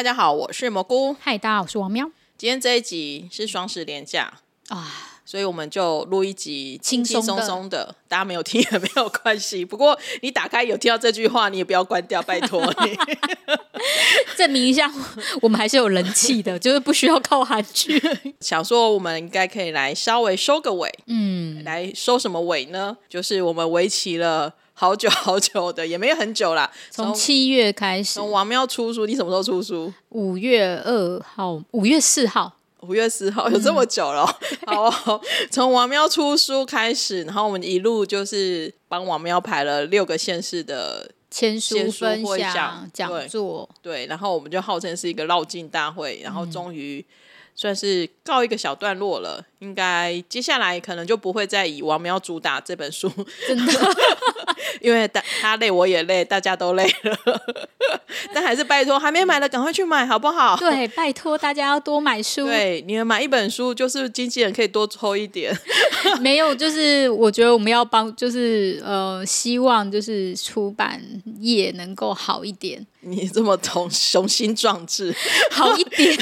大家好，我是蘑菇。嗨，大家好，我是王喵。今天这一集是双十连假啊。所以我们就录一集轻轻松松的，大家没有听也没有关系。不过你打开有听到这句话，你也不要关掉，拜托你。证明一下，我们还是有人气的，就是不需要靠韩剧。想说我们应该可以来稍微收个尾，嗯，来收什么尾呢？就是我们为期了好久好久的，也没有很久啦。从七月开始，从王喵出书，你什么时候出书？五月二号，五月四号。五月四号有这么久了，嗯、好，从王喵出书开始，然后我们一路就是帮王喵排了六个县市的签书分享讲座，对，然后我们就号称是一个绕境大会，然后终于算是告一个小段落了。应该接下来可能就不会再以王苗主打这本书，真的，因为大他累我也累，大家都累了。但还是拜托还没买的赶快去买好不好？对，拜托大家要多买书。对，你们买一本书就是经纪人可以多抽一点。没有，就是我觉得我们要帮，就是呃，希望就是出版业能够好一点。你这么同雄心壮志，好一点。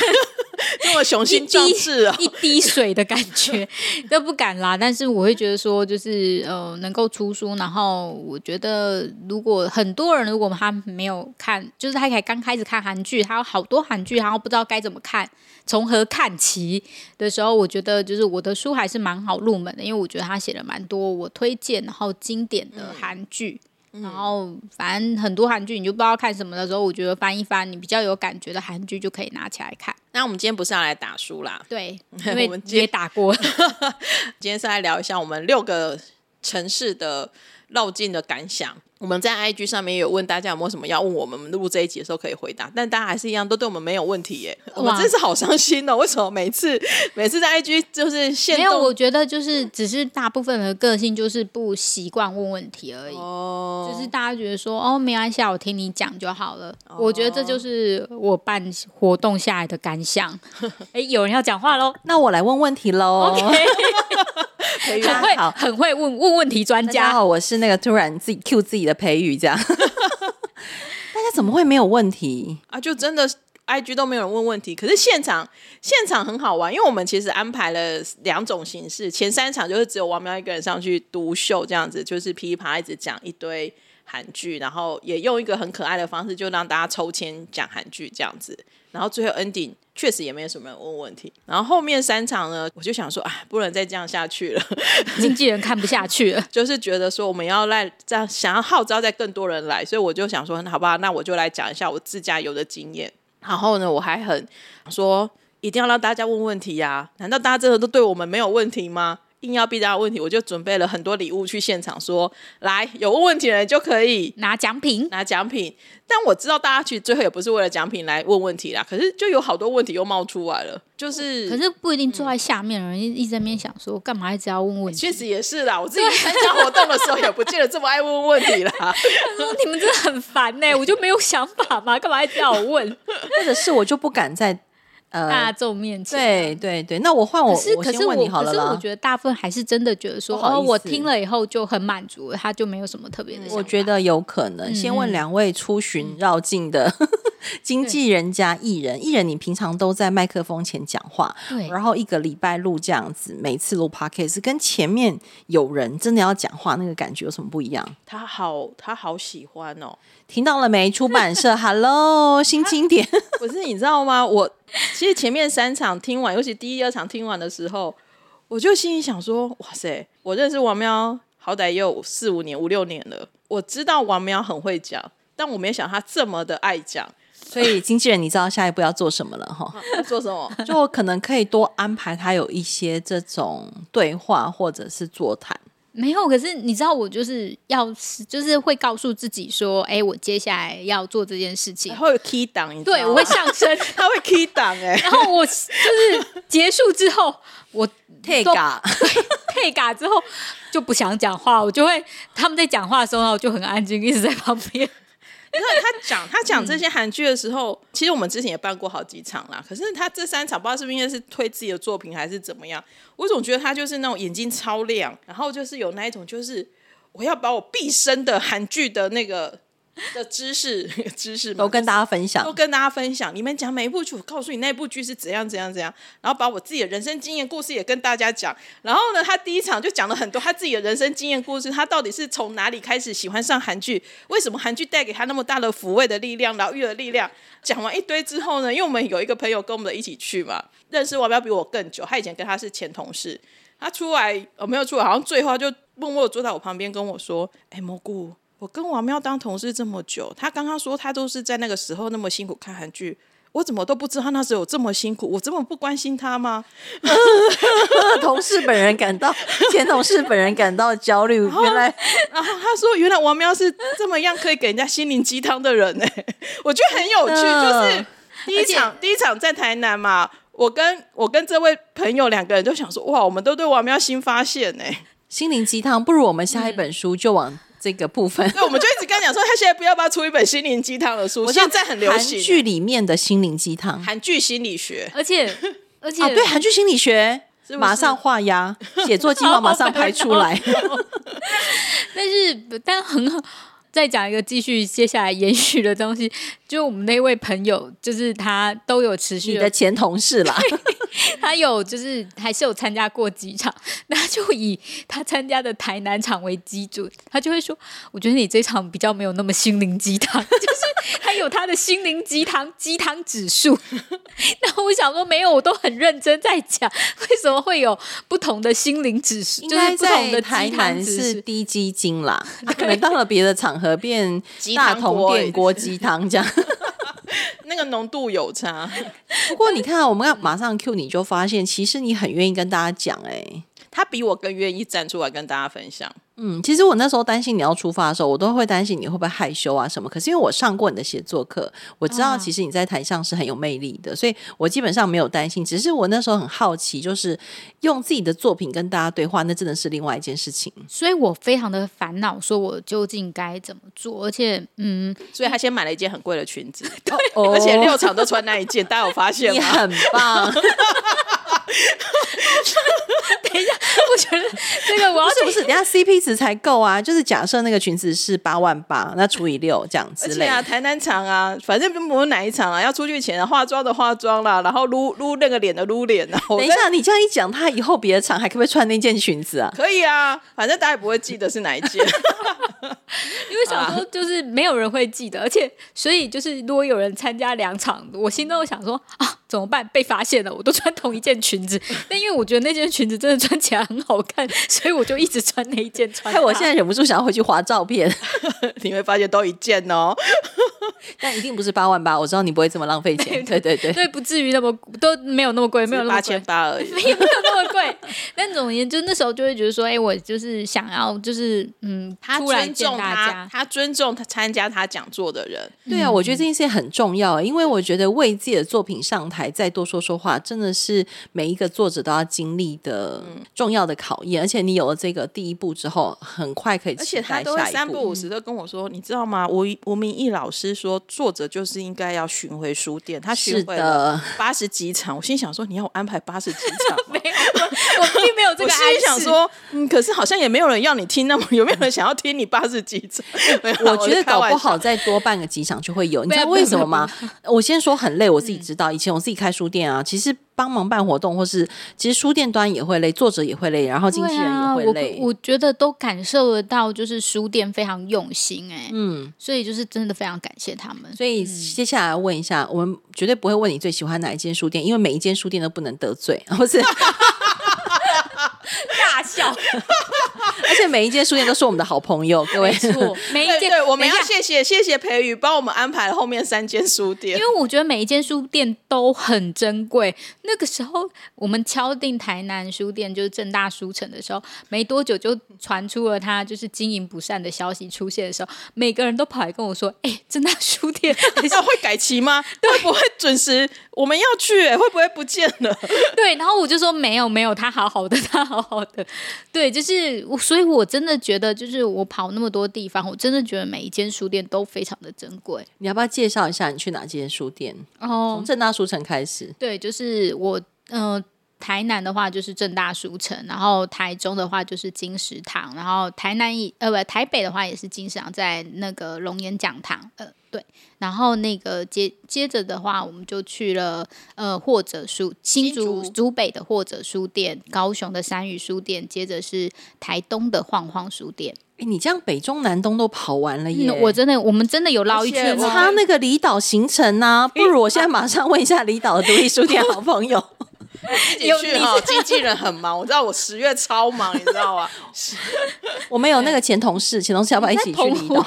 这么雄心壮志啊！一滴水的感觉 都不敢啦。但是我会觉得说，就是呃，能够出书，然后我觉得如果很多人如果他没有看，就是他才刚开始看韩剧，他有好多韩剧，然后不知道该怎么看，从何看起的时候，我觉得就是我的书还是蛮好入门的，因为我觉得他写了蛮多我推荐然后经典的韩剧。嗯然后，反正很多韩剧你就不知道看什么的时候，我觉得翻一翻，你比较有感觉的韩剧就可以拿起来看。那我们今天不是要来打书啦？对，因为我们也打过。今天是来聊一下我们六个城市的绕境的感想。我们在 IG 上面也有问大家有没有什么要问我们，录这一集的时候可以回答，但大家还是一样都对我们没有问题耶。我们真是好伤心哦！为什么每次 每次在 IG 就是现没有？我觉得就是只是大部分人的个性就是不习惯问问题而已。哦，就是大家觉得说哦，没关系，我听你讲就好了。哦。我觉得这就是我办活动下来的感想。哎，有人要讲话喽，那我来问问题喽。Okay 很会好，很会问问问题专家。大家好，我是那个突然自己 Q 自己的培育这样。大家怎么会没有问题啊？就真的 IG 都没有人问问题，可是现场现场很好玩，因为我们其实安排了两种形式，前三场就是只有王苗一个人上去独秀这样子，就是噼里啪啦一直讲一堆韩剧，然后也用一个很可爱的方式，就让大家抽签讲韩剧这样子，然后最后 ending。确实也没有什么人问问题，然后后面三场呢，我就想说，啊，不能再这样下去了，经纪人看不下去了，就是觉得说我们要来这样，想要号召再更多人来，所以我就想说，好吧，那我就来讲一下我自驾游的经验。然后呢，我还很说一定要让大家问问题呀、啊，难道大家真的都对我们没有问题吗？硬要逼大家问题，我就准备了很多礼物去现场说，来有问问题的人就可以拿奖品，拿奖品。但我知道大家其实最后也不是为了奖品来问问题啦，可是就有好多问题又冒出来了，就是可是不一定坐在下面的人一直在那边想说，干嘛一直要问问题？确实也是啦，我自己参加活动的时候也不见得这么爱问问题啦。说你们真的很烦呢、欸，我就没有想法嘛，干嘛一直要我问？或者是我就不敢在。呃，大众面前，对对对，那我换我，可是可是我，我先问你好了啦。可是我觉得大部分还是真的觉得说，哦，我听了以后就很满足，他就没有什么特别的。我觉得有可能，嗯、先问两位出巡绕境的、嗯、经纪人加艺人，艺人你平常都在麦克风前讲话，对，然后一个礼拜录这样子，每次录 podcast 跟前面有人真的要讲话，那个感觉有什么不一样？他好，他好喜欢哦。听到了没？出版社，Hello，新经典。不是你知道吗？我 其实前面三场听完，尤其第一、二场听完的时候，我就心里想说：哇塞，我认识王喵好歹也有四五年、五六年了。我知道王喵很会讲，但我没想他这么的爱讲。所以经纪人，你知道下一步要做什么了哈？要 做什么？就可能可以多安排他有一些这种对话，或者是座谈。没有，可是你知道，我就是要，就是会告诉自己说，哎，我接下来要做这件事情，会有 key 档，对，我会上升，他会 key 档，哎，然后我就是结束之后，我退嘎，退嘎之后就不想讲话，我就会他们在讲话的时候，我就很安静，一直在旁边。因为他讲他讲这些韩剧的时候，嗯，其实我们之前也办过好几场啦。可是他这三场不知道是不是因为是推自己的作品还是怎么样，我总觉得他就是那种眼睛超亮，然后就是有那一种就是我要把我毕生的韩剧的那个 的知识知识都跟大家分享，都跟大家分享。你们讲每一部剧，我告诉你那部剧是怎样怎样怎样，然后把我自己的人生经验故事也跟大家讲。然后呢，他第一场就讲了很多他自己的人生经验故事，他到底是从哪里开始喜欢上韩剧？为什么韩剧带给他那么大的抚慰的力量、疗愈的力量？讲完一堆之后呢，因为我们有一个朋友跟我们一起去嘛，认识王彪比我更久，他以前跟他是前同事。他出来，我没有出来，好像最后他就默默坐在我旁边跟我说：“哎，蘑菇，我跟王喵当同事这么久，他刚刚说他都是在那个时候那么辛苦看韩剧，我怎么都不知道他那时候有这么辛苦，我这么不关心他吗？” 同事本人感到，前同事本人感到焦虑。原来，然后他说：“原来王喵是这么样可以给人家心灵鸡汤的人呢。”我觉得很有趣，就是第一场第一场在台南嘛。我跟我跟这位朋友两个人都想说，哇，我们都对王喵新发现呢，心灵鸡汤。不如我们下一本书就往这个部分。对，我们就一直跟他讲说，他现在不要不要出一本心灵鸡汤的书。我现在很流行韩剧里面的心灵鸡汤，韩剧心理学，而且 而且、啊、对韩剧心理学是是马上画押，写作计划 马上排出来。但是但很好。再讲一个继续接下来延续的东西，就我们那位朋友，就是他都有持续的，你的前同事啦，他有就是还是有参加过几场，那就以他参加的台南场为基准，他就会说，我觉得你这场比较没有那么心灵鸡汤，就是他有他的心灵鸡汤鸡汤指数。那我想说，没有，我都很认真在讲，为什么会有不同的心灵指数？就是不同的台南是低基金啦，可能到了别的场。合变大同电锅鸡汤这样，那个浓度有差。不过你看，我们要马上 Q 你就发现，其实你很愿意跟大家讲，哎，他比我更愿意站出来跟大家分享。嗯，其实我那时候担心你要出发的时候，我都会担心你会不会害羞啊什么。可是因为我上过你的写作课，我知道其实你在台上是很有魅力的，所以我基本上没有担心。只是我那时候很好奇，就是用自己的作品跟大家对话，那真的是另外一件事情。所以我非常的烦恼，说我究竟该怎么做。而且，嗯，所以他先买了一件很贵的裙子，对，而且六场都穿那一件，大家有发现吗？你很棒。等一下，我觉得那个我要是不是等下 CP 值才够啊？就是假设那个裙子是八万八，那除以六这样子。而且啊，台南场啊，反正不论哪一场啊，要出去前化妆的化妆啦，然后撸撸那个脸的撸脸啊。等一下，你这样一讲，他以后别的场还可不可以穿那件裙子啊？可以啊，反正大家也不会记得是哪一件。因为想说，就是没有人会记得，而且所以就是如果有人参加两场，我心中想说啊，怎么办？被发现了，我都穿同一件裙子。但因为我觉得那件裙子真的穿起来很好看，所以我就一直穿那一件穿。哎，我现在忍不住想要回去划照片，你会发现都一件哦。但一定不是八万八，我知道你不会这么浪费钱。对对对，对，不至于那么都没有那么贵，没有那么八千八而已，没有那么贵。但总而言之，那时候就会觉得说，哎，我就是想要，就是嗯，他尊重他，他尊重他参加他讲座的人。对啊，我觉得这件事很重要，因为我觉得为自己的作品上台再多说说话，真的是每一个作者都要经历的重要的考验。而且你有了这个第一步之后，很快可以期待下一步。而且他都会三不五时的跟我说，你知道吗？吴吴明义老师说，作者就是应该要巡回书店，他巡回了八十几场。我心想说，你要我安排八十几场？没有，我并没有这个。我心里想说，嗯，可是好像也没有人要你听那么，有没有人想要听你八十几场？我觉得搞不好再多办个几场就会有。你知道为什么吗？我先说很累，我自己知道。以前我自己开书店啊，其实帮忙办活动，或是其实书店端也会累，作者也会累，然后经纪人也会累。我，我觉得都感受得到，就是书店非常用心哎，嗯，所以就是真的非常感谢他们。所以接下来问一下，我们绝对不会问你最喜欢哪一间书店，因为每一间书店都不能得罪，不是？大笑，而且每一间书店都是我们的好朋友，各位。每一间对，我们要谢谢谢谢培宇帮我们安排了后面三间书店，因为我觉得每一间书店都很珍贵。那个时候我们敲定台南书店就是正大书城的时候，没多久就传出了他就是经营不善的消息出现的时候，每个人都跑来跟我说：“哎、欸，政大书店 要会改期吗？会不会准时？我们要去、欸，会不会不见了？” 对，然后我就说：“没有，没有，他好好的，他好好的。”对，就是，所以我真的觉得，就是我跑那么多地方，我真的觉得每一间书店都非常的珍贵。你要不要介绍一下你去哪间书店？哦，从正大书城开始。对，就是我，嗯、呃，台南的话就是正大书城，然后台中的话就是金石堂，然后台南一呃不台北的话也是金石堂，在那个龙岩讲堂，呃对，然后那个接接着的话，我们就去了呃或者书新竹竹北的或者书店，高雄的山语书店，接着是台东的晃晃书店。哎，你这样北中南东都跑完了耶！嗯、我真的，我们真的有绕一圈。他那个离岛行程呢、啊？不如我现在马上问一下离岛的独立书店好朋友。自己去哈，经纪人很忙，我知道我十月超忙，你知道吗？我们有那个前同事，前同事要不要一起去离岛？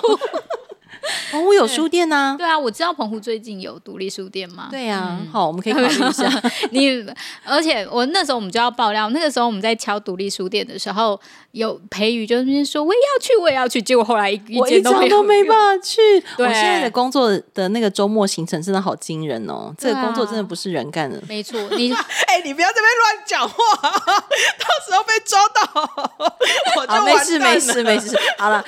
澎 湖有书店呐、啊，对啊，我知道澎湖最近有独立书店嘛。对、啊，嗯、好，我们可以考虑一下。你而且我那时候我们就要爆料，那个时候我们在敲独立书店的时候，有培宇就那边说我也要去，我也要去，结果后来一我一张都没办法去。对我现在的工作的那个周末行程真的好惊人哦，啊、这个工作真的不是人干的。没错，你哎、欸，你不要这边乱讲话，到时候被抓到，我就完蛋了。没事没事没事，好了，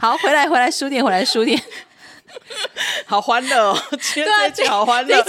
好，回来回来书店回来。书店 好欢乐哦！今天这集好欢乐，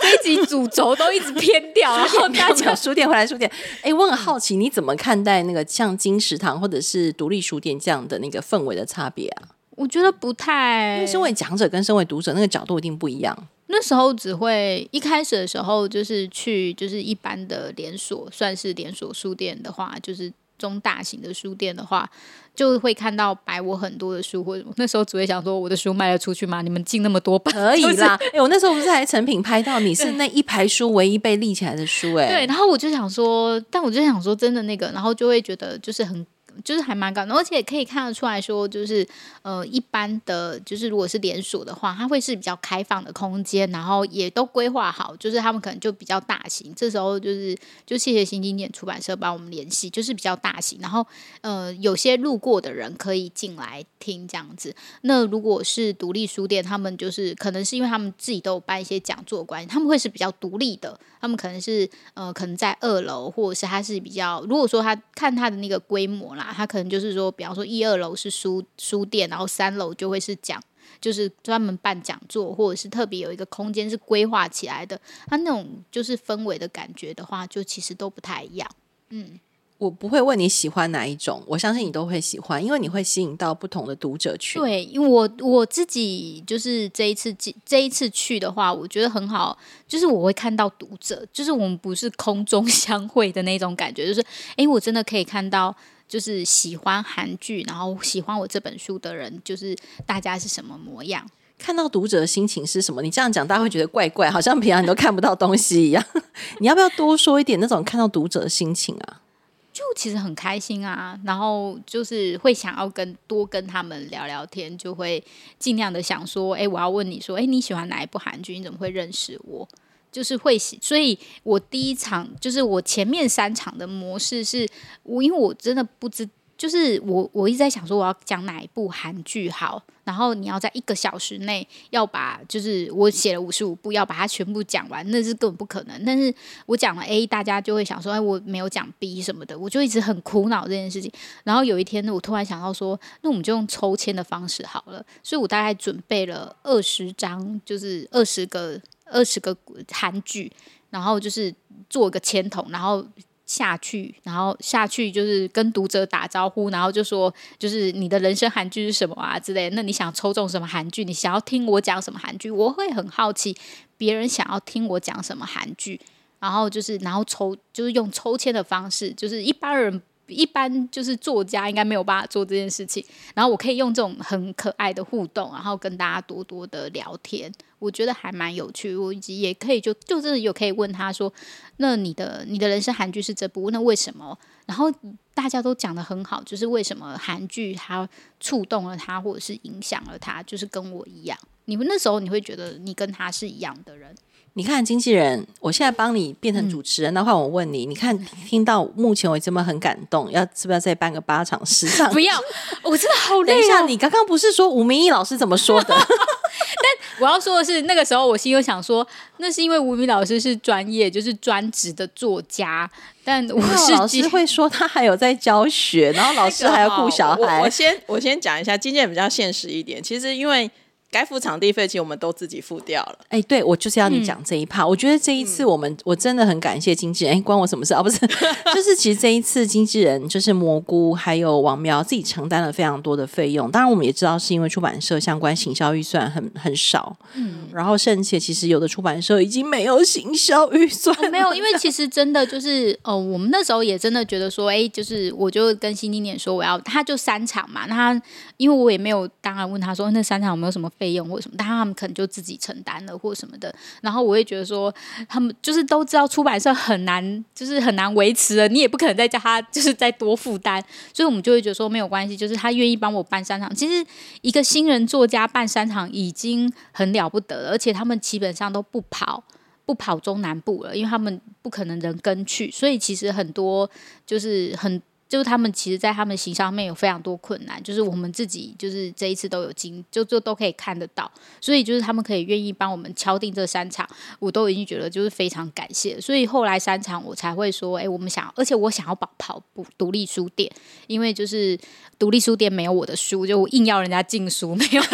这一集主轴都一直偏掉，然后大家讲书店回来书店。哎，我很好奇，你怎么看待那个像金石堂或者是独立书店这样的那个氛围的差别啊？我觉得不太，因为身为讲者跟身为读者，那个角度一定不一样。那时候只会一开始的时候，就是去就是一般的连锁，算是连锁书店的话，就是中大型的书店的话。就会看到摆我很多的书，或者那时候只会想说，我的书卖得出去吗？你们进那么多本，可以啦。哎、欸，我那时候不是还成品拍到你是那一排书唯一被立起来的书、欸，哎，对。然后我就想说，但我就想说，真的那个，然后就会觉得就是很。就是还蛮高，而且可以看得出来说，就是呃，一般的，就是如果是连锁的话，它会是比较开放的空间，然后也都规划好，就是他们可能就比较大型。这时候就是就谢谢新经典出版社帮我们联系，就是比较大型，然后呃，有些路过的人可以进来听这样子。那如果是独立书店，他们就是可能是因为他们自己都有办一些讲座关系，他们会是比较独立的，他们可能是呃，可能在二楼，或者是他是比较，如果说他看他的那个规模啦。他可能就是说，比方说一二楼是书书店，然后三楼就会是讲，就是专门办讲座，或者是特别有一个空间是规划起来的。他那种就是氛围的感觉的话，就其实都不太一样。嗯，我不会问你喜欢哪一种，我相信你都会喜欢，因为你会吸引到不同的读者群。对，因为我我自己就是这一次这一次去的话，我觉得很好，就是我会看到读者，就是我们不是空中 相会的那种感觉，就是哎，我真的可以看到。就是喜欢韩剧，然后喜欢我这本书的人，就是大家是什么模样？看到读者的心情是什么？你这样讲，大家会觉得怪怪，好像平常你都看不到东西一样。你要不要多说一点那种看到读者的心情啊？就其实很开心啊，然后就是会想要跟多跟他们聊聊天，就会尽量的想说，哎，我要问你说，哎，你喜欢哪一部韩剧？你怎么会认识我？就是会喜，所以我第一场就是我前面三场的模式是，我因为我真的不知，就是我我一直在想说我要讲哪一部韩剧好，然后你要在一个小时内要把，就是我写了五十五部要把它全部讲完，那是根本不可能。但是我讲了 A，大家就会想说，哎，我没有讲 B 什么的，我就一直很苦恼这件事情。然后有一天呢，我突然想到说，那我们就用抽签的方式好了，所以我大概准备了二十张，就是二十个。二十个韩剧，然后就是做一个签筒，然后下去，然后下去就是跟读者打招呼，然后就说，就是你的人生韩剧是什么啊之类。那你想抽中什么韩剧？你想要听我讲什么韩剧？我会很好奇别人想要听我讲什么韩剧，然后就是然后抽，就是用抽签的方式，就是一般人。一般就是作家应该没有办法做这件事情，然后我可以用这种很可爱的互动，然后跟大家多多的聊天，我觉得还蛮有趣。我以及也可以就就真的有可以问他说，那你的你的人生韩剧是这部，那为什么？然后大家都讲的很好，就是为什么韩剧它触动了他，或者是影响了他，就是跟我一样。你们那时候你会觉得你跟他是一样的人。你看经纪人，我现在帮你变成主持人，的话、嗯、我问你，你看听到目前为止这么很感动，要是不是要再办个八场时尚？不要，我真的好累、哦。等一下，你刚刚不是说吴明义老师怎么说的？但我要说的是，那个时候我心又想说，那是因为吴明老师是专业，就是专职的作家。但我是老师会说他还有在教学，然后老师还要顾小孩。我，我先我先讲一下，经纪人比较现实一点。其实因为。该付场地费，其实我们都自己付掉了。哎，对，我就是要你讲这一趴。嗯、我觉得这一次我们、嗯、我真的很感谢经纪人。哎，关我什么事啊？不是，就是其实这一次经纪人就是蘑菇还有王苗自己承担了非常多的费用。当然，我们也知道是因为出版社相关行销预算很很少。嗯，然后甚至其实有的出版社已经没有行销预算、哦，没有，因为其实真的就是哦，我们那时候也真的觉得说，哎，就是我就跟新经典说我要，他就三场嘛，那他因为我也没有当然问他说那三场有没有什么费用或什么，但他们可能就自己承担了或什么的。然后我会觉得说，他们就是都知道出版社很难，就是很难维持了，你也不可能再叫他就是再多负担，所以我们就会觉得说没有关系，就是他愿意帮我办三场。其实一个新人作家办三场已经很了不得了，而且他们基本上都不跑不跑中南部了，因为他们不可能人跟去，所以其实很多就是很。就是他们其实，在他们形象上面有非常多困难，就是我们自己就是这一次都有经，就就都可以看得到，所以就是他们可以愿意帮我们敲定这三场，我都已经觉得就是非常感谢，所以后来三场我才会说，哎，我们想，而且我想要跑跑步独立书店，因为就是独立书店没有我的书，就我硬要人家进书没有。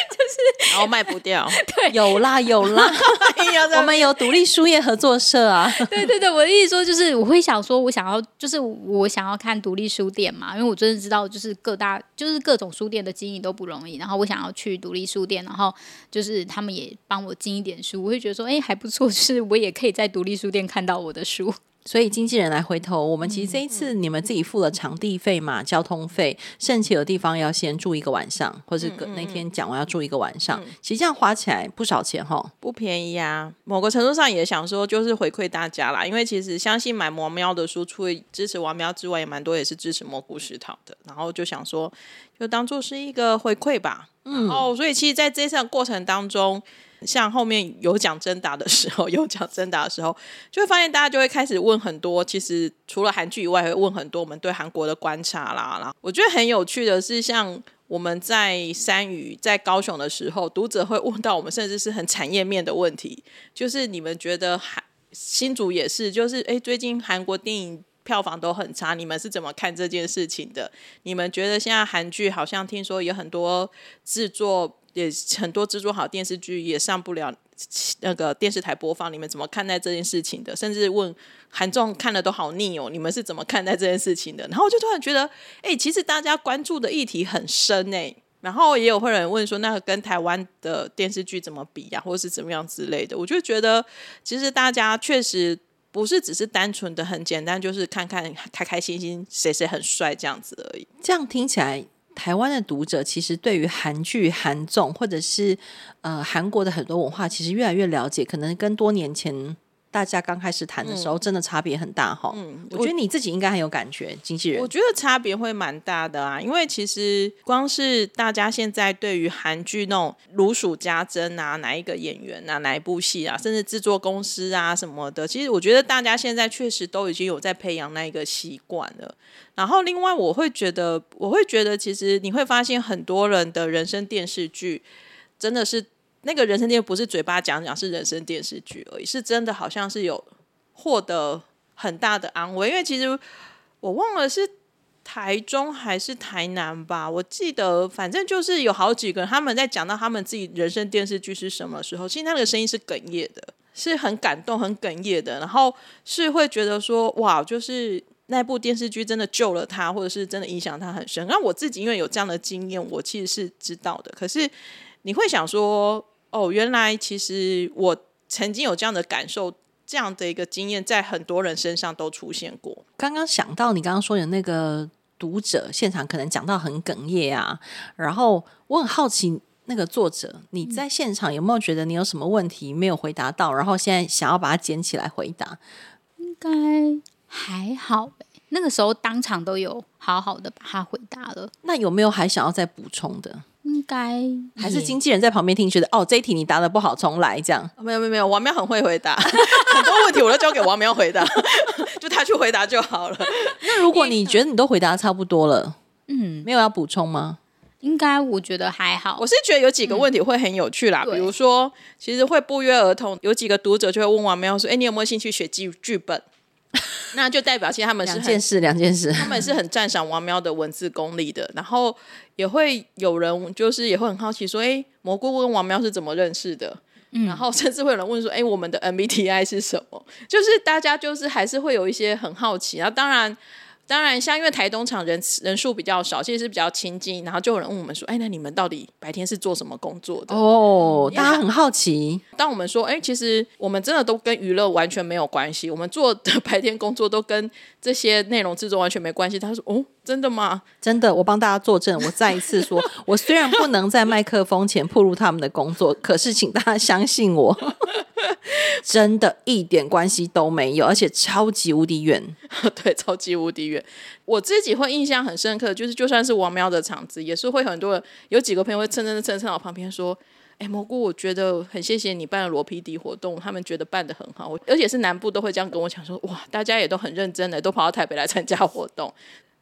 然后卖不掉，对，有啦有啦，我们有独立书业合作社啊。对对对，我的意思说就是，我会想说，我想要就是我想要看独立书店嘛，因为我真的知道，就是各大就是各种书店的经营都不容易。然后我想要去独立书店，然后就是他们也帮我进一点书，我会觉得说，哎，还不错，就是我也可以在独立书店看到我的书。所以经纪人来回头，我们其实这一次你们自己付了场地费嘛，交通费，甚至有地方要先住一个晚上，或者是那天讲完要住一个晚上，其实这样花起来不少钱哈，不便宜啊。某个程度上也想说，就是回馈大家啦，因为其实相信买王喵的书，除了支持王喵之外，也蛮多也是支持蘑菇食堂的，然后就想说，就当做是一个回馈吧。嗯，哦，所以其实在这场过程当中。像后面有奖征答的时候，有奖征答的时候，就会发现大家就会开始问很多。其实除了韩剧以外，会问很多我们对韩国的观察啦。然后我觉得很有趣的是，像我们在三余在高雄的时候，读者会问到我们，甚至是很产业面的问题，就是你们觉得韩新竹也是，就是诶，最近韩国电影票房都很差，你们是怎么看这件事情的？你们觉得现在韩剧好像听说有很多制作。也很多制作好电视剧也上不了那个电视台播放，你们怎么看待这件事情的？甚至问韩综看了都好腻哦，你们是怎么看待这件事情的？然后我就突然觉得，哎、其实大家关注的议题很深哎。然后也有会有人问说，那个跟台湾的电视剧怎么比呀、或是怎么样之类的？我就觉得，其实大家确实不是只是单纯的很简单，就是看看开开心心谁谁很帅这样子而已。这样听起来。台湾的读者其实对于韩剧、韩综或者是呃韩国的很多文化，其实越来越了解，可能跟多年前。大家刚开始谈的时候，真的差别很大哈。嗯，我觉得你自己应该很有感觉，经纪人。我觉得差别会蛮大的啊，因为其实光是大家现在对于韩剧那种如数家珍啊，哪一个演员啊，哪一部戏啊，甚至制作公司啊什么的，其实我觉得大家现在确实都已经有在培养那一个习惯了。然后另外，我会觉得，我会觉得，其实你会发现很多人的人生电视剧真的是。那个人生电视不是嘴巴讲讲，是人生电视剧而已，是真的好像是有获得很大的安慰。因为其实我忘了是台中还是台南吧，我记得反正就是有好几个人他们在讲到他们自己人生电视剧是什么时候，其实那个声音是哽咽的，是很感动、很哽咽的，然后是会觉得说哇，就是那部电视剧真的救了他，或者是真的影响他很深。那我自己因为有这样的经验，我其实是知道的。可是你会想说。哦，原来其实我曾经有这样的感受，这样的一个经验，在很多人身上都出现过。刚刚想到你刚刚说的那个读者现场，可能讲到很哽咽啊。然后我很好奇，那个作者你在现场有没有觉得你有什么问题没有回答到？然后现在想要把它捡起来回答？应该还好，那个时候当场都有好好的把它回答了。那有没有还想要再补充的？应该还是经纪人在旁边听，觉得哦，这一题你答的不好，重来这样。没有没有没有，王喵很会回答，很多问题我都交给王喵回答，就他去回答就好了。那如果你觉得你都回答差不多了，嗯，没有要补充吗？应该我觉得还好。我是觉得有几个问题会很有趣啦，嗯、比如说，其实会不约而同有几个读者就会问王喵说：“哎，你有没有兴趣学剧剧本？”那就代表其实他们是两件事，两件事，他们是很赞赏王喵的文字功力的。然后也会有人就是也会很好奇说，哎，蘑菇跟王喵是怎么认识的？嗯、然后甚至会有人问说，哎，我们的 MBTI 是什么？就是大家就是还是会有一些很好奇。然后当然。当然，像因为台东厂人人数比较少，其实是比较亲近，然后就有人问我们说：“哎，那你们到底白天是做什么工作的？”哦，大家很好奇。当我们说：“哎，其实我们真的都跟娱乐完全没有关系，我们做的白天工作都跟这些内容制作完全没关系。”他说：“哦，真的吗？真的，我帮大家作证。我再一次说，我虽然不能在麦克风前暴露他们的工作，可是请大家相信我。” 真的一点关系都没有，而且超级无敌远，对，超级无敌远。我自己会印象很深刻，就是就算是王喵的场子，也是会很多人，有几个朋友会蹭蹭蹭蹭到旁边说：“哎，蘑菇，我觉得很谢谢你办了罗 PD 活动，他们觉得办的很好，而且是南部都会这样跟我讲说，哇，大家也都很认真的，都跑到台北来参加活动，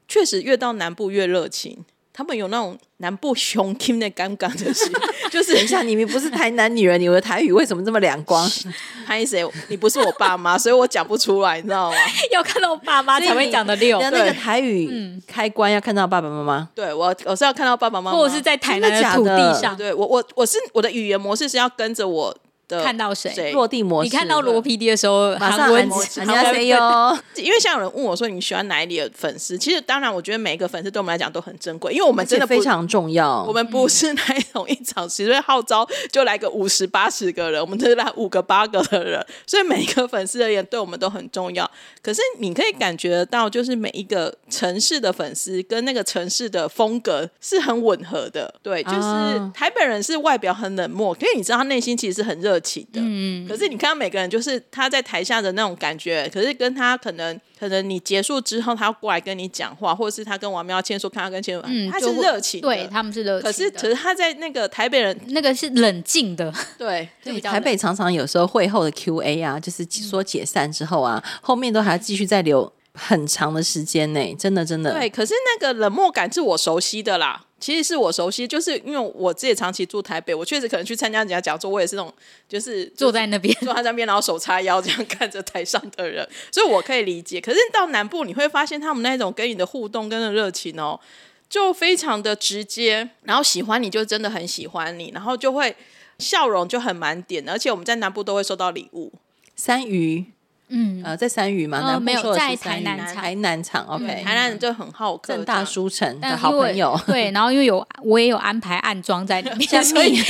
确实越到南部越热情。”他们有那种南部雄听的尴尬就是，就是等一下，你们不是台南女人，你们的台语为什么这么两光？拍谁？你不是我爸妈，所以我讲不出来，你知道吗？要看到我爸妈才会讲的溜。那个台语开关要看到爸爸妈妈。对，我我是要看到爸爸妈妈，或者是在台南的土地上。对我我我是我的语言模式是要跟着我。看到谁落地模式？你看到罗 PD 的时候，马上人家谁哟？因为像有人问我说，你喜欢哪里的粉丝？其实当然，我觉得每一个粉丝对我们来讲都很珍贵，因为我们真的非常重要。我们不是那一种一场其实号召就来个五十八十个人，我们是来五个八个的人，所以每一个粉丝而言对我们都很重要。可是你可以感觉得到，就是每一个城市的粉丝跟那个城市的风格是很吻合的。对，就是台北人是外表很冷漠，可是你知道他内心其实是很热情的。嗯。可是你看到每个人，就是他在台下的那种感觉，可是跟他可能可能你结束之后，他要过来跟你讲话，或者是他跟王喵签说，看他跟签，嗯，他是热情，对，他们是热情。可是可是他在那个台北人那个是冷静的，对，对。台北常常有时候会后的 Q&A 啊，就是说解散之后啊，嗯、后面都还要继续再留很长的时间呢，真的真的。对，可是那个冷漠感是我熟悉的啦。其实是我熟悉，就是因为我自己长期住台北，我确实可能去参加人家讲座，我也是那种就是坐在那边，坐在那边，然后手叉腰这样看着台上的人，所以我可以理解。可是到南部你会发现他们那种跟你的互动跟的热情哦，就非常的直接，然后喜欢你就真的很喜欢你，然后就会笑容就很满点，而且我们在南部都会收到礼物，三鱼。嗯，呃，在三语嘛，南部说的是台南场，台南场，OK，台南人就很好客，正大书城的好朋友，对，然后因为有我也有安排暗装在里面，所以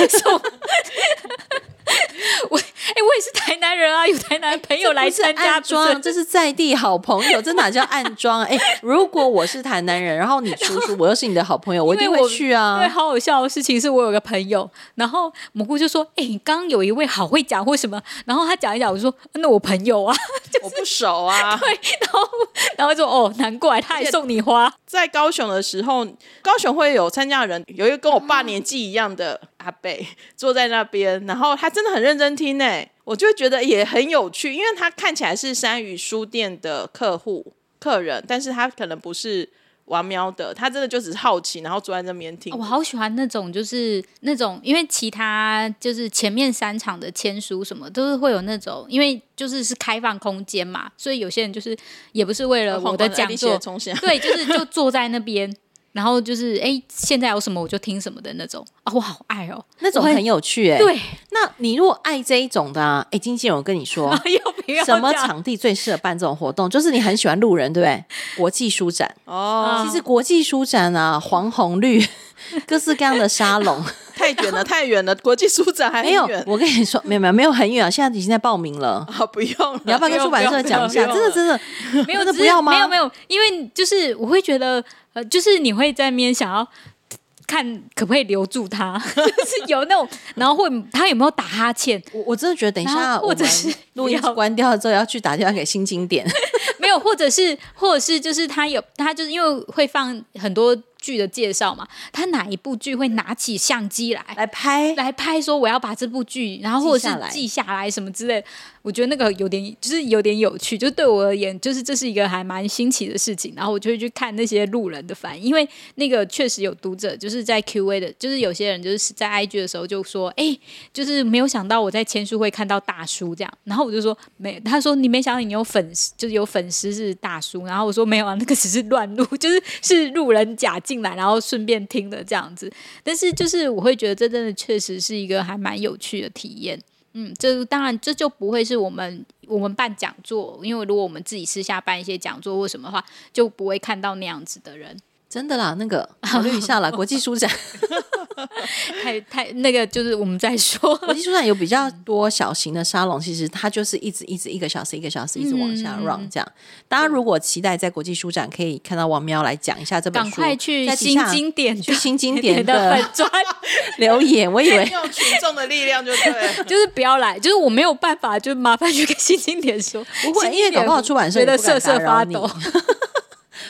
我哎，我也是台南人啊，有台南朋友来参加，装这是在地好朋友，这哪叫暗装？哎，如果我是台南人，然后你叔叔，我又是你的好朋友，我一定会去啊。对，好好笑的事情是我有个朋友，然后蘑菇就说：“哎，你刚刚有一位好会讲或什么？”然后他讲一讲，我说：“那我朋友啊，我不熟啊。”对，然后然后就：“哦，难怪他也送你花。”在高雄的时候，高雄会有参加的人，有一个跟我爸年纪一样的阿伯 坐在那边，然后他真的很认真听呢。我就觉得也很有趣，因为他看起来是山语书店的客户客人，但是他可能不是玩喵的，他真的就只是好奇，然后坐在那边听。我好喜欢那种，就是那种，因为其他就是前面三场的签书什么都是会有那种，因为就是是开放空间嘛，所以有些人就是也不是为了我的讲座，对，就是就坐在那边。然后就是哎，现在有什么我就听什么的那种啊，我好爱哦，那种很有趣哎。对，那你如果爱这一种的，啊，哎，经纪人我跟你说，要不要什么场地最适合办这种活动？就是你很喜欢路人，对不对？国际书展哦，其实国际书展啊，黄红绿，各式各样的沙龙，太远了，太远了。国际书展还没有，我跟你说，没有没有没有很远啊，现在已经在报名了啊，不用，你要不要跟出版社讲一下？真的真的没有，不要吗？没有没有，因为就是我会觉得。呃，就是你会在那边想要看可不可以留住他，就是有那种，然后会他有没有打哈欠？我我真的觉得等一下，或者是录音关掉了之后要去打电话给新经典，没有，或者是或者是就是他有他就是因为会放很多剧的介绍嘛，他哪一部剧会拿起相机来？来拍。来拍，说我要把这部剧，然后或者是记下来。什么之类的。我觉得那个有点就是有点有趣，就对我而言，就是这是一个还蛮新奇的事情。然后我就会去看那些路人的反应，因为那个确实有读者就是在 Q&A 的，就是有些人就是在 IG 的时候就说，哎、就是没有想到我在签书会看到大叔这样。然后我就说没，他说你没想到你有粉丝，就是有粉丝是大叔。然后我说没有啊，那个只是乱录，就是是路人甲进来，然后顺便听的这样子。但是就是我会觉得这真的确实是一个还蛮有趣的体验。嗯，这当然这就不会是我们我们办讲座，因为如果我们自己私下办一些讲座或什么的话，就不会看到那样子的人。真的啦，那个 考虑一下啦，国际书展 太太那个就是我们在说，国际书展有比较多小型的沙龙，其实它就是一直一直一个小时一个小时一直往下 run 这样。大家如果期待在国际书展可以看到王喵来讲一下这本书，赶快去新经典去新经典的粉专 留言。我以为用群众的力量就对，就是不要来，就是我没有办法，就麻烦去跟新经典说，不会，因为搞不好出版社觉得瑟瑟发抖。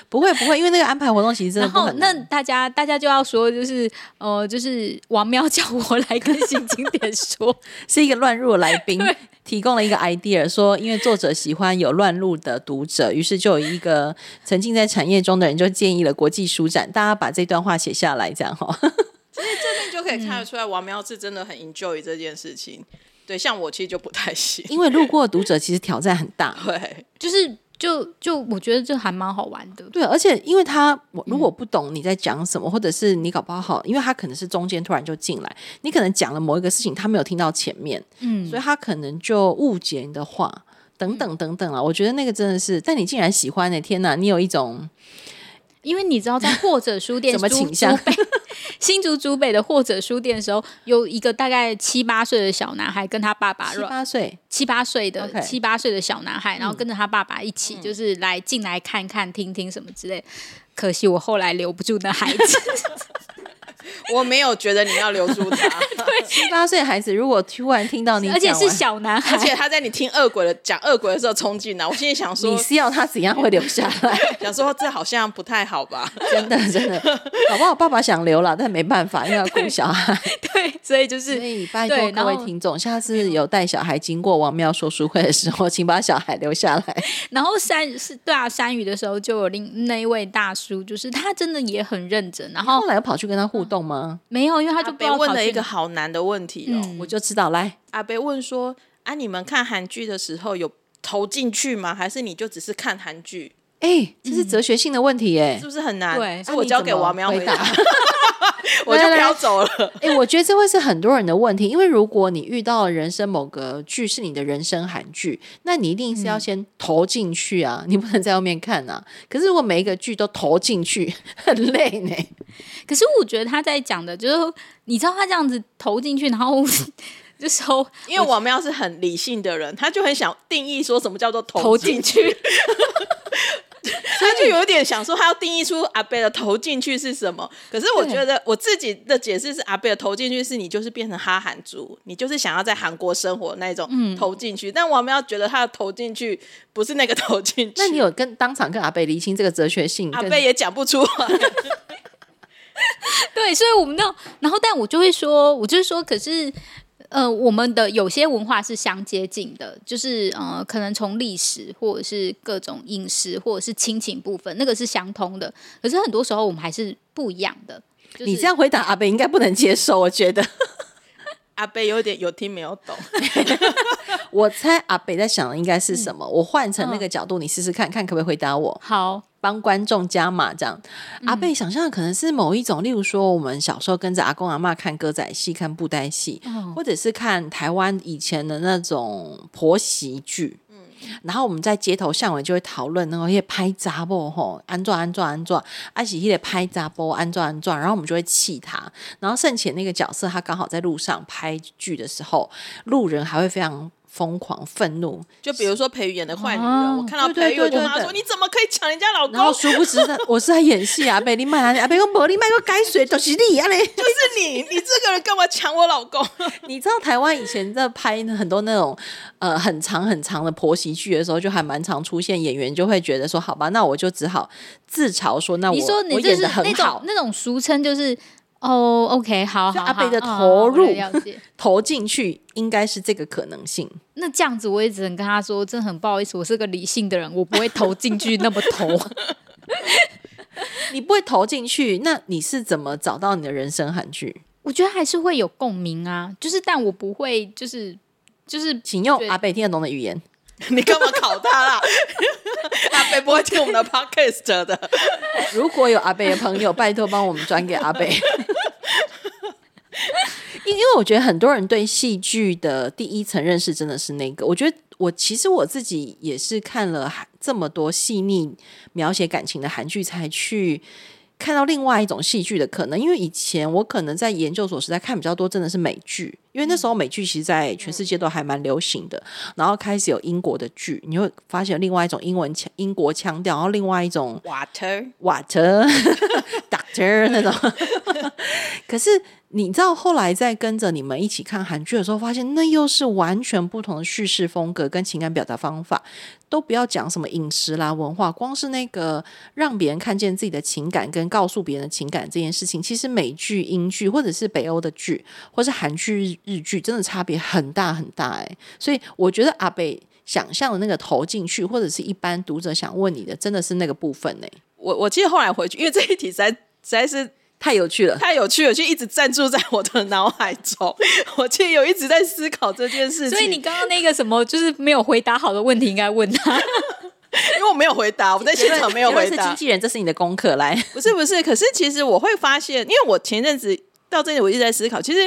不会不会，因为那个安排活动其实真的很。然后那大家大家就要说，就是呃，就是王喵叫我来跟新经典说，是一个乱入的来宾提供了一个 idea，说因为作者喜欢有乱入的读者，于是就有一个沉浸在产业中的人就建议了国际书展，大家把这段话写下来，这样哈。所以这边就可以看得出来，王喵是真的很 enjoy 这件事情。对，像我其实就不太行，因为路过的读者其实挑战很大，对，就是。就就我觉得这还蛮好玩的，对，而且因为他我如果不懂你在讲什么，嗯、或者是你搞不好，因为他可能是中间突然就进来，你可能讲了某一个事情，他没有听到前面，嗯，所以他可能就误解你的话，等等等等啊，我觉得那个真的是，但你竟然喜欢呢、欸？天哪，你有一种。因为你知道，在或者书店什么倾向？新竹竹北的或者书店的时候，有一个大概七八岁的小男孩跟他爸爸，七八岁七八岁的 Okay 七八岁的小男孩，然后跟着他爸爸一起，就是来进来看看、听听什么之类。可惜我后来留不住那孩子。我没有觉得你要留住他。对，七八岁孩子如果突然听到你，而且是小男孩，而且他在你听恶鬼的讲恶鬼的时候冲进来，我心里想说，你是要他怎样会留下来？想说这好像不太好吧？真的真的，好不好爸爸想留了，但没办法，因为要顾小孩。对，所以就是，所以拜托各位听众，下次有带小孩经过王庙说书会的时候，请把小孩留下来。然后山是对啊，山雨的时候就有另那一位大叔，就是他真的也很认真，然后后来又跑去跟他互动吗？嗯、没有，因为他就被问了一个好难的问题哦，嗯、我就知道。来，阿被问说：“啊，你们看韩剧的时候有投进去吗？还是你就只是看韩剧？”哎、欸，这是哲学性的问题，哎、嗯，是不是很难？对，所以我交给王喵回答，我就飘走了。哎、欸，我觉得这会是很多人的问题，因为如果你遇到了人生某个剧是你的人生韩剧，那你一定是要先投进去啊，嗯、你不能在后面看啊。可是如果每一个剧都投进去，很累呢。可是我觉得他在讲的就是，你知道他这样子投进去，然后就收，因为王喵是很理性的人，他就很想定义说什么叫做投进去。他就有点想说，他要定义出阿贝的投进去是什么。可是我觉得我自己的解释是，阿贝的投进去是你就是变成哈韩族，你就是想要在韩国生活那种投进去。嗯、但王喵觉得他的投进去不是那个投进去。那你有跟当场跟阿贝厘清这个哲学性？阿贝也讲不出来。对，所以我们那然后，但我就会说，我就是说，可是。呃，我们的有些文化是相接近的，就是呃，可能从历史或者是各种饮食或者是亲情部分，那个是相通的。可是很多时候我们还是不一样的。就是、你这样回答阿北应该不能接受，我觉得 阿北有点有听没有懂。我猜阿北在想的应该是什么？嗯、我换成那个角度，你试试看看可不可以回答我？好。帮观众加码，这样、嗯、阿贝想象的可能是某一种，例如说我们小时候跟着阿公阿妈看歌仔戏、看布袋戏，哦、或者是看台湾以前的那种婆媳剧。嗯，然后我们在街头巷尾就会讨论那个一些拍杂波吼，安装安装安装，而且一些拍杂波安装安装，然后我们就会气他。然后甚且那个角色他刚好在路上拍剧的时候，路人还会非常。疯狂愤怒，就比如说裴宇演的坏女人，啊、我看到裴宇我就跟他说：“你怎么可以抢人家老公？”然后殊不知我是在演戏啊！贝利麦啊，阿贝公伯利麦个改水都是你啊嘞，就是你，你这个人干嘛抢我老公？你知道台湾以前在拍很多那种呃很长很长的婆媳剧的时候，就还蛮常出现演员就会觉得说：“好吧，那我就只好自嘲说，那我你说你我演的很好。”那种那种俗称就是。哦，OK，好，好，阿北的投入，投进去，应该是这个可能性。那这样子，我也只能跟他说，真的很不好意思，我是个理性的人，我不会投进去那么投。你不会投进去，那你是怎么找到你的人生韩剧？我觉得还是会有共鸣啊，就是，但我不会，就是，就是，请用阿北听得懂的语言。你干嘛考他啦？阿贝不会听我们的 podcast 的。如果有阿贝的朋友，拜托帮我们转给阿贝。因 因为我觉得很多人对戏剧的第一层认识真的是那个。我觉得我其实我自己也是看了这么多细腻描写感情的韩剧才去。看到另外一种戏剧的可能，因为以前我可能在研究所时代看比较多，真的是美剧，因为那时候美剧其实，在全世界都还蛮流行的。然后开始有英国的剧，你会发现另外一种英文腔、英国腔调，然后另外一种 water water doctor 那种。可是你知道，后来在跟着你们一起看韩剧的时候，发现那又是完全不同的叙事风格跟情感表达方法。都不要讲什么饮食啦、文化，光是那个让别人看见自己的情感跟告诉别人的情感这件事情，其实美剧、英剧或者是北欧的剧，或是韩剧、日剧，真的差别很大很大哎。所以我觉得阿北想象的那个投进去，或者是一般读者想问你的，真的是那个部分呢。我我记得后来回去，因为这一题实在实在是。太有趣了，太有趣了，就一直暂住在我的脑海中。我其实有一直在思考这件事情。所以你刚刚那个什么，就是没有回答好的问题，应该问他，因为我没有回答，我在现场没有回答。经纪人，这是你的功课，来，不是不是。可是其实我会发现，因为我前阵子到这里，我一直在思考，其实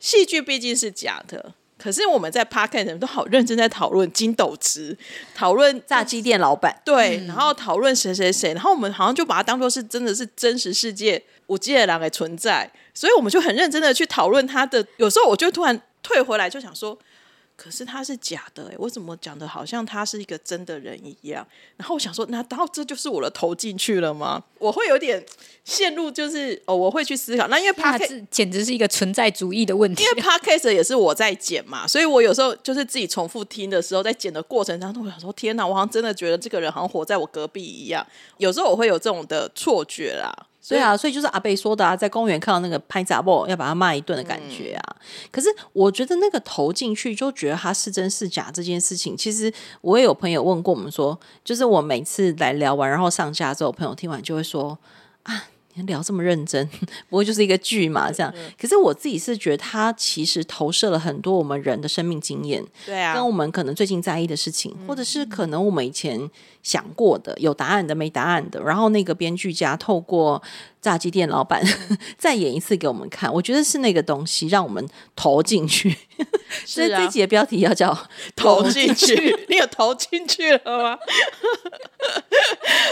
戏剧毕竟是假的。可是我们在 p a r k e t 都好认真在讨论金斗池，讨论炸鸡店老板，对，嗯、然后讨论谁谁谁，然后我们好像就把它当做是真的是真实世界五 G 的狼的存在，所以我们就很认真的去讨论他的。有时候我就突然退回来，就想说。可是他是假的哎，我怎么讲的好像他是一个真的人一样？然后我想说，难道这就是我的投进去了吗？我会有点陷入，就是哦，我会去思考。那因为 Podcast 简直是一个存在主义的问题。因为 Podcast 也是我在剪嘛，所以我有时候就是自己重复听的时候，在剪的过程当中，我想说，天哪，我好像真的觉得这个人好像活在我隔壁一样。有时候我会有这种的错觉啦。对啊，所以就是阿贝说的啊，在公园看到那个拍杂报，要把他骂一顿的感觉啊。嗯、可是我觉得那个投进去就觉得他是真是假这件事情，其实我也有朋友问过我们说，就是我每次来聊完，然后上架之后，朋友听完就会说啊。你聊这么认真，不过就是一个剧嘛，这样。可是我自己是觉得，他其实投射了很多我们人的生命经验，对啊，跟我们可能最近在意的事情，或者是可能我们以前想过的、有答案的、没答案的。然后那个编剧家透过炸鸡店老板 再演一次给我们看，我觉得是那个东西让我们投进去。所以这集的标题要叫 “投进去”，你有投进去了吗？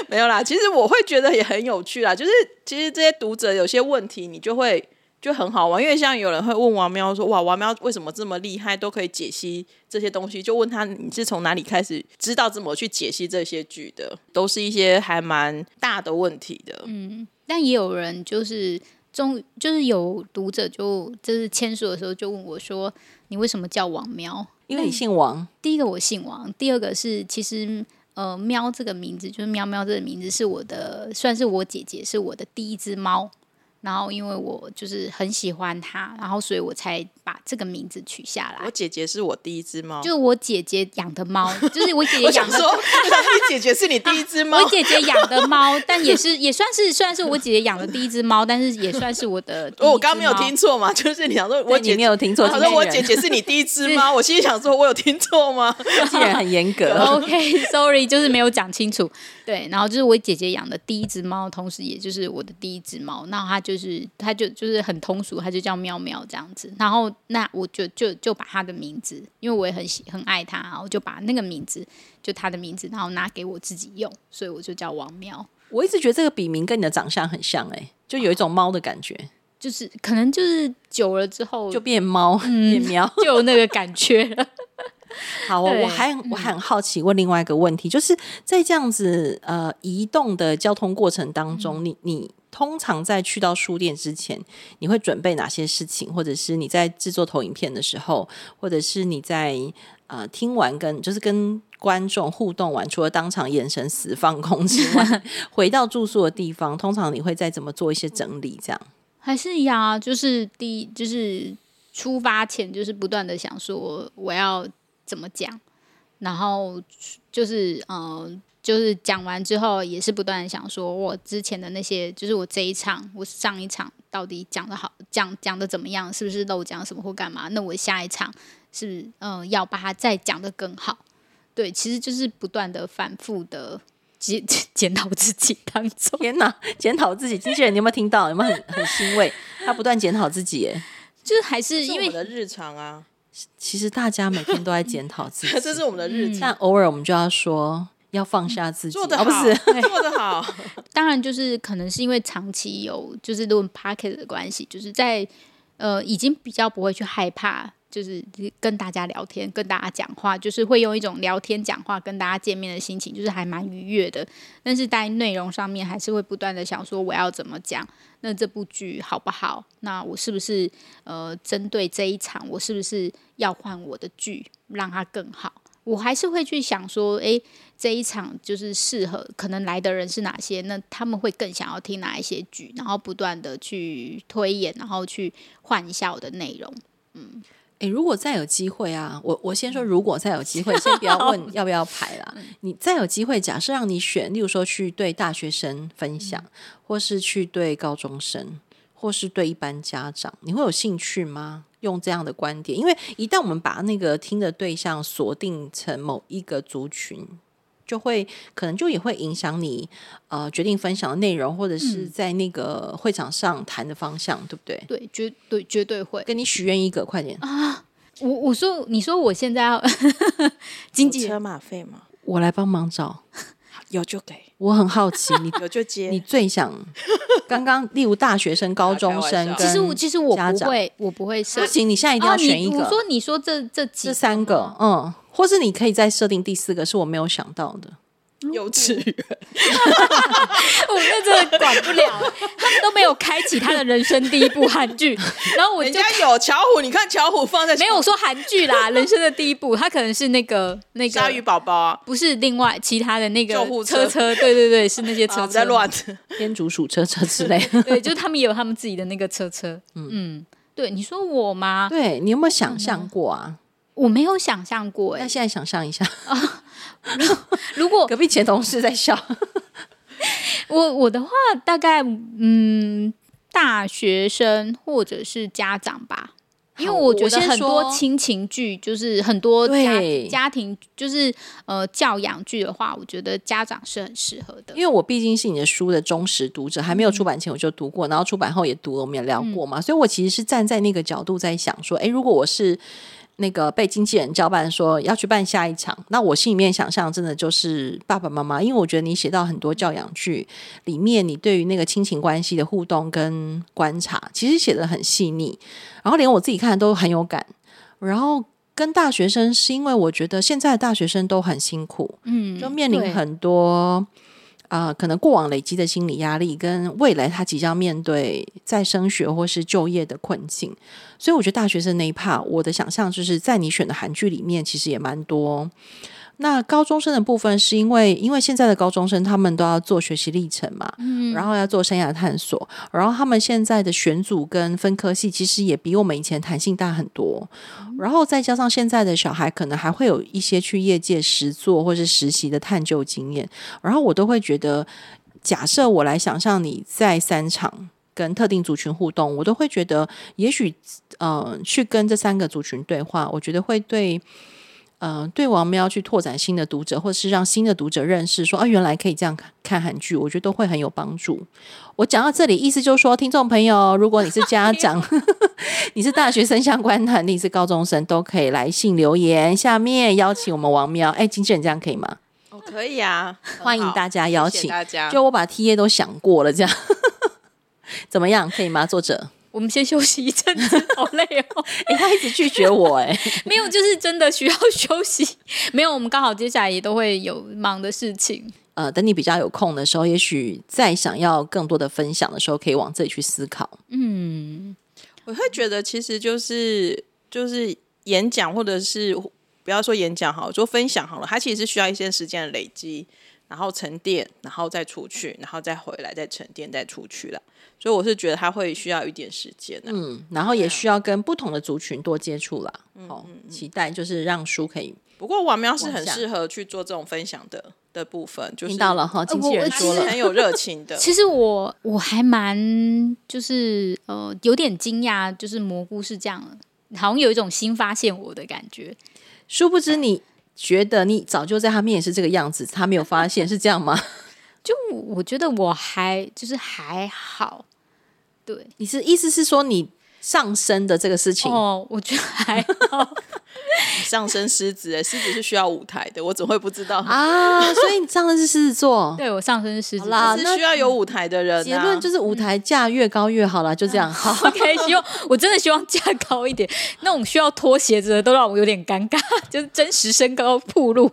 没有啦，其实我会觉得也很有趣啦。就是其实这些读者有些问题，你就会就很好玩，因为像有人会问王喵说：“哇，王喵为什么这么厉害，都可以解析这些东西？”就问他：“你是从哪里开始知道怎么去解析这些剧的？”都是一些还蛮大的问题的。嗯，但也有人就是中，就是有读者就就是签署的时候就问我说：“你为什么叫王喵？”因为你姓王。第一个我姓王，第二个是其实。呃，喵这个名字就是喵喵这个名字是我的，算是我姐姐，是我的第一只猫。然后因为我就是很喜欢它，然后所以我才把这个名字取下来。我姐姐是我第一只猫，就是我姐姐养的猫，就是我姐姐养的。我说，你姐姐是你第一只猫？我姐姐养的猫，但也是也算是算是我姐姐养的第一只猫，但是也算是我的。我刚刚没有听错嘛？就是你想说我姐姐没有听错，他说我姐姐是你第一只猫，我心里想说我有听错吗？竟然很严格。OK，Sorry，就是没有讲清楚。对，然后就是我姐姐养的第一只猫，同时也就是我的第一只猫。那它就是，它就就是很通俗，它就叫喵喵这样子。然后那我就就就把它的名字，因为我也很喜很爱它，我就把那个名字，就它的名字，然后拿给我自己用，所以我就叫王喵。我一直觉得这个笔名跟你的长相很像，哎，就有一种猫的感觉，就是可能就是久了之后就变猫，嗯、变喵，就有那个感觉了。好，我我还我还很好奇问另外一个问题，就是在这样子呃移动的交通过程当中，你你通常在去到书店之前，你会准备哪些事情？或者是你在制作投影片的时候，或者是你在呃听完跟就是跟观众互动完，除了当场眼神死放空之外，回到住宿的地方，通常你会再怎么做一些整理？这样？还是一样啊，就是第一就是出发前就是不断的想说我要怎么讲，然后就是嗯。就是讲完之后，也是不断的想说，我之前的那些，就是我这一场，我上一场到底讲的好，讲讲的怎么样，是不是漏讲什么或干嘛？那我下一场是嗯、呃，要把它再讲的更好？对，其实就是不断的反复的检检讨自己当中。天哪，检讨自己，机器人你有没有听到？有没有很很欣慰？他不断检讨自己，哎，就是还是因为我的日常啊。其实大家每天都在检讨自己，这是我们的日常，但偶尔我们就要说。要放下自己，做得好，哦、不是做得好。当然，就是可能是因为长期有就是论 pocket 的关系，就是在呃已经比较不会去害怕，就是跟大家聊天、跟大家讲话，就是会用一种聊天讲话、跟大家见面的心情，就是还蛮愉悦的。但是在内容上面，还是会不断的想说我要怎么讲，那这部剧好不好？那我是不是呃针对这一场，我是不是要换我的剧，让它更好？我还是会去想说，诶，这一场就是适合可能来的人是哪些？那他们会更想要听哪一些剧？然后不断的去推演，然后去换一下我的内容。嗯，诶，如果再有机会啊，我我先说，如果再有机会，先不要问 要不要排啦。你再有机会，假设让你选，例如说去对大学生分享，嗯、或是去对高中生，或是对一般家长，你会有兴趣吗？用这样的观点，因为一旦我们把那个听的对象锁定成某一个族群，就会可能就也会影响你呃决定分享的内容，或者是在那个会场上谈的方向，对不对？对，绝对绝对会。跟你许愿一个，快点啊！我我说，你说我现在要 经济车马费吗？我来帮忙找。有就给，我很好奇，你 有就接。你最想 刚刚，例如大学生、高中生，其实我其实我不会，我不会设。不行，你现在一定要选一个。我说，你说这这几这三个，嗯，或是你可以再设定第四个，是我没有想到的。幼稚园，我那真的管不了，他们都没有开启他的人生第一部韩剧，然后我人家有巧虎，你看巧虎放在没有说韩剧啦，人生的第一部，他可能是那个那个鲨鱼宝宝啊，不是另外其他的那个救护车车，对对对，是那些车车在乱，天竺鼠车车之类 的，对，就是他们也有他们自己的那个车车，嗯嗯，对，你说我吗？对，你有没有想象过啊？我没有想象过，哎，那现在想象一下啊。如果隔壁前同事在笑，我我的话大概嗯，大学生或者是家长吧，因为我觉得很多亲情剧就是很多家家庭就是呃教养剧的话，我觉得家长是很适合的。因为我毕竟是你的书的忠实读者，还没有出版前我就读过，然后出版后也读了，我们也聊过嘛，所以我其实是站在那个角度在想说，哎，如果我是。那个被经纪人交办说要去办下一场，那我心里面想象真的就是爸爸妈妈，因为我觉得你写到很多教养剧里面，你对于那个亲情关系的互动跟观察，其实写得很细腻，然后连我自己看都很有感。然后跟大学生是因为我觉得现在的大学生都很辛苦，嗯，就面临很多。啊、啊，可能过往累积的心理压力，跟未来他即将面对在升学或是就业的困境，所以我觉得大学生那一 part，我的想象就是在你选的韩剧里面，其实也蛮多。那高中生的部分是因为，因为现在的高中生他们都要做学习历程嘛，嗯，然后要做生涯探索，然后他们现在的选组跟分科系其实也比我们以前弹性大很多，然后再加上现在的小孩可能还会有一些去业界实做或是实习的探究经验，然后我都会觉得，假设我来想象你在三场跟特定族群互动，我都会觉得，也许呃，去跟这三个族群对话，我觉得会对。呃，对王喵去拓展新的读者，或是让新的读者认识说啊，原来可以这样看韩剧，我觉得都会很有帮助。我讲到这里，意思就是说，听众朋友，如果你是家长，你是大学生相关的，你是高中生，都可以来信留言，下面邀请我们王喵。哎，经纪人这样可以吗？哦，可以啊，欢迎大家邀请谢谢大家。就我把 TA 都想过了，这样 怎么样？可以吗？作者？我们先休息一阵子，好累哦！哎、欸，他一直拒绝我，哎，没有，就是真的需要休息。没有，我们刚好接下来也都会有忙的事情。呃，等你比较有空的时候，也许再想要更多的分享的时候，可以往这里去思考。嗯，我会觉得其实就是就是演讲，或者是不要说演讲好，说分享好了，它其实是需要一些时间的累积。然后沉淀，然后再出去，然后再回来，再沉淀，再出去了。所以我是觉得他会需要一点时间的，嗯，然后也需要跟不同的族群多接触啦。哦，期待就是让书可以。不过王喵是很适合去做这种分享的的部分，就是听到了哈，经纪人说了，很有热情的。其实我我还蛮就是呃有点惊讶，就是蘑菇是这样，好像有一种新发现我的感觉。殊不知你觉得你早就在他面前是这个样子，他没有发现是这样吗？就我觉得我还就是还好，对，你是意思是说你上升的这个事情哦，我觉得还好。上升狮子，狮子是需要舞台的，我怎么会不知道啊？所以你上升是狮子座，对我上升是狮子，啦，是需要有舞台的人、啊。结论就是舞台架越高越好啦，就这样。好，OK，希望我真的希望架高一点，那种需要脱鞋子的都让我有点尴尬，就是真实身高暴露。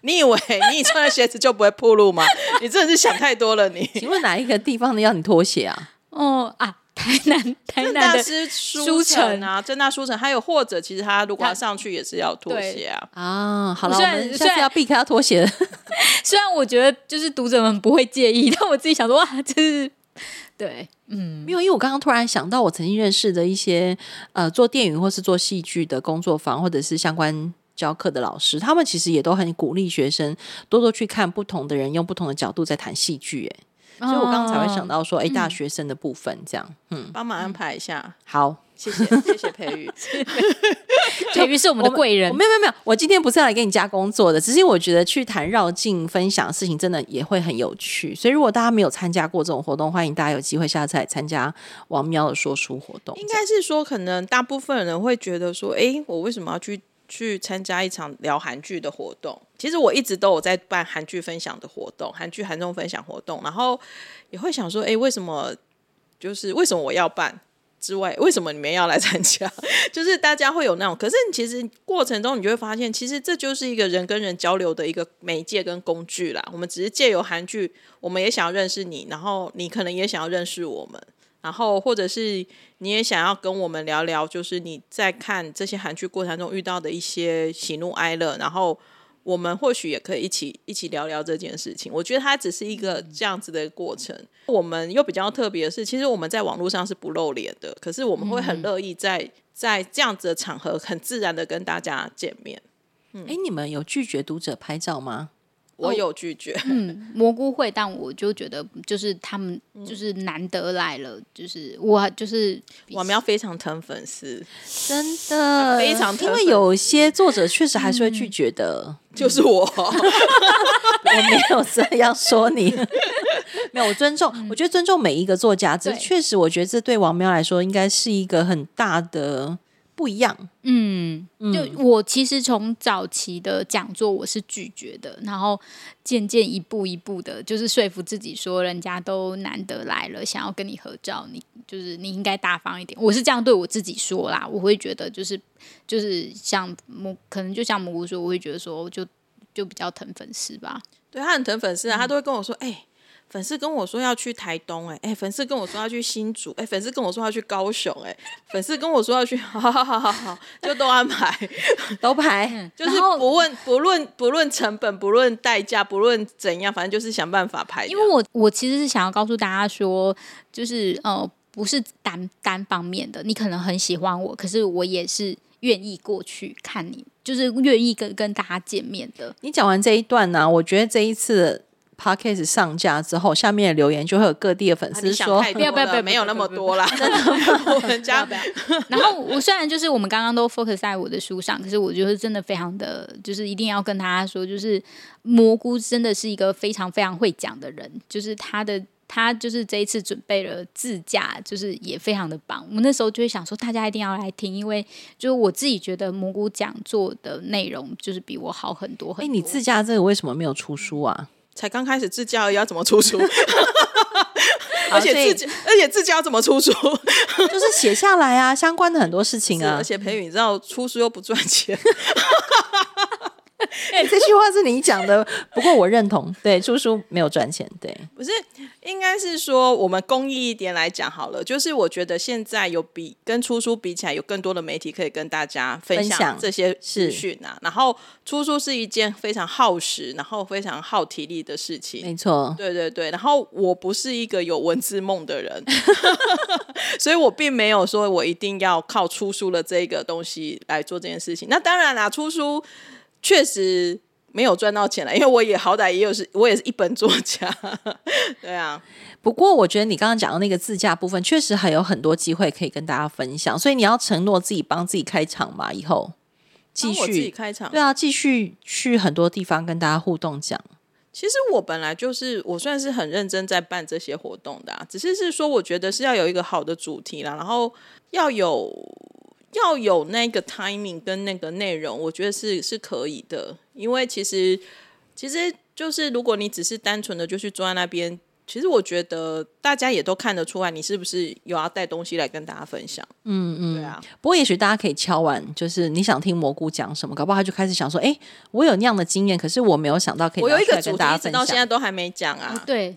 你以为你穿了鞋子就不会暴露吗？你真的是想太多了你。你请问哪一个地方的要你脱鞋啊？哦啊。台南，台南的书城啊，正大书城，还有或者其实他如果要上去也是要脱鞋啊。啊，好了，我们下次要避开要脱鞋。虽然我觉得就是读者们不会介意，但我自己想说，哇，这是对，嗯，没有，因为我刚刚突然想到，我曾经认识的一些呃做电影或是做戏剧的工作坊，或者是相关教课的老师，他们其实也都很鼓励学生多多去看不同的人用不同的角度在谈戏剧，哎。所以我刚刚才会想到说，哎、哦，大学生的部分这样，嗯，帮忙安排一下，好，谢谢，谢谢培育，培育是我们的贵人，没有没有没有，我今天不是要来给你加工作的，只是我觉得去谈绕境分享的事情，真的也会很有趣。所以如果大家没有参加过这种活动，欢迎大家有机会下次来参加王喵的说书活动。应该是说，可能大部分人会觉得说，哎，我为什么要去？去参加一场聊韩剧的活动，其实我一直都有在办韩剧分享的活动，韩剧韩综分享活动，然后也会想说，哎，为什么就是为什么我要办之外，为什么你们要来参加？就是大家会有那种，可是其实过程中你就会发现，其实这就是一个人跟人交流的一个媒介跟工具啦。我们只是借由韩剧，我们也想要认识你，然后你可能也想要认识我们。然后，或者是你也想要跟我们聊聊，就是你在看这些韩剧过程中遇到的一些喜怒哀乐，然后我们或许也可以一起一起聊聊这件事情。我觉得它只是一个这样子的过程。我们又比较特别的是，其实我们在网络上是不露脸的，可是我们会很乐意在在这样子的场合，很自然的跟大家见面。嗯，哎，你们有拒绝读者拍照吗？我有拒绝，嗯，蘑菇会，但我就觉得就是他们就是难得来了，嗯、就是我就是我们要非常疼粉丝，真的非常疼，因为有些作者确实还是会拒绝的，嗯、就是我，我没有这样说你，没有，我尊重，我觉得尊重每一个作家，这确实我觉得这对王喵来说应该是一个很大的。不一样，嗯，就我其实从早期的讲座我是拒绝的，然后渐渐一步一步的，就是说服自己说，人家都难得来了，想要跟你合照，你就是你应该大方一点。我是这样对我自己说啦，我会觉得就是就是像蘑，可能就像蘑菇说，我会觉得说就就比较疼粉丝吧。对，他很疼粉丝啊，他都会跟我说，哎、欸。粉丝跟我说要去台东、欸，哎哎，粉丝跟我说要去新竹，哎、欸，粉丝跟我说要去高雄、欸，哎，粉丝跟我说要去，好好好好好，就都安排，都排，就是不问不论不论成本，不论代价，不论怎样，反正就是想办法排。因为我我其实是想要告诉大家说，就是呃，不是单单方面的，你可能很喜欢我，可是我也是愿意过去看你，就是愿意跟跟大家见面的。你讲完这一段呢、啊，我觉得这一次。Podcast 上架之后，下面的留言就会有各地的粉丝说：“不要不要不要，没有那么多啦，真的 我们家。” 然后我虽然就是我们刚刚都 focus 在我的书上，可是我觉得真的非常的就是一定要跟大家说，就是蘑菇真的是一个非常非常会讲的人，就是他的他就是这一次准备了自驾，就是也非常的棒。我们那时候就会想说，大家一定要来听，因为就是我自己觉得蘑菇讲座的内容就是比我好很多很多。哎，你自驾这个为什么没有出书啊？才刚开始自驾而已，要怎么出书？而且自己，而且自教要怎么出书？就是写下来啊，相关的很多事情啊。而且培宇，你知道出书又不赚钱。这句话是你讲的，不过我认同。对，出书没有赚钱，对，不是，应该是说我们公益一点来讲好了。就是我觉得现在有比跟出书比起来，有更多的媒体可以跟大家分享这些资讯啊。然后出书是一件非常耗时，然后非常耗体力的事情。没错，对对对。然后我不是一个有文字梦的人，所以我并没有说我一定要靠出书的这个东西来做这件事情。那当然啦，出书。确实没有赚到钱了，因为我也好歹也有是，我也是一本作家，对啊。不过我觉得你刚刚讲的那个自驾部分，确实还有很多机会可以跟大家分享，所以你要承诺自己帮自己开场嘛，以后继续自己开场，对啊，继续去很多地方跟大家互动讲。其实我本来就是我算是很认真在办这些活动的啊，只是是说我觉得是要有一个好的主题啦，然后要有。要有那个 timing 跟那个内容，我觉得是是可以的，因为其实其实就是如果你只是单纯的就去坐在那边，其实我觉得大家也都看得出来，你是不是有要带东西来跟大家分享？嗯嗯，对啊。不过也许大家可以敲完，就是你想听蘑菇讲什么，搞不好他就开始想说，哎，我有那样的经验，可是我没有想到可以，我有一个主题直到现在都还没讲啊，对。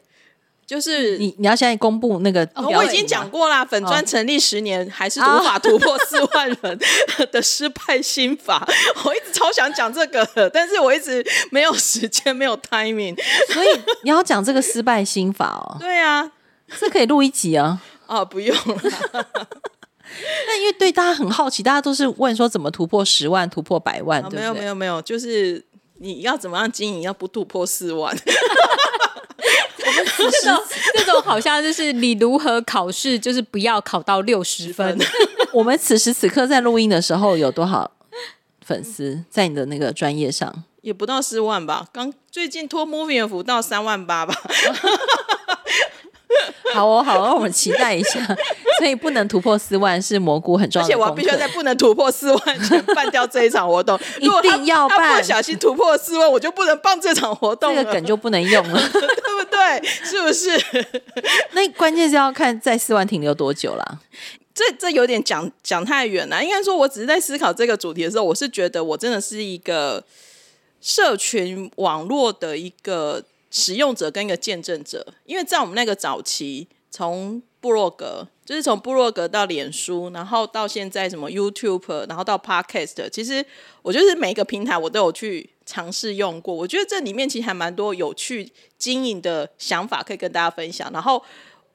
就是你，你要现在公布那个、哦，我已经讲过啦。粉砖成立十年，还是无法突破四万人 的失败心法。我一直超想讲这个，但是我一直没有时间，没有 timing。所以你要讲这个失败心法哦。对啊，这可以录一集啊。哦，不用了。那因为对大家很好奇，大家都是问说怎么突破十万，突破百万？哦、对对没有没有没有，就是你要怎么样经营，要不突破四万。这种这种好像就是你如何考试，就是不要考到六十分。我们此时此刻在录音的时候有多少粉丝在你的那个专业上？也不到四万吧。刚最近托 Moving 的福到三万八吧。好哦，好哦，我们期待一下。所以不能突破四万是蘑菇很重要的，而且我必须要在不能突破四万前办掉这一场活动。一定要办，不小心突破四万，我就不能办这场活动。这个梗就不能用了，对不对？是不是？那关键是要看在四万停留多久啦。这这有点讲讲太远了。应该说，我只是在思考这个主题的时候，我是觉得我真的是一个社群网络的一个使用者跟一个见证者，因为在我们那个早期，从布洛格。就是从布洛格到脸书，然后到现在什么 YouTube，然后到 Podcast，其实我就是每一个平台我都有去尝试用过。我觉得这里面其实还蛮多有趣经营的想法可以跟大家分享。然后。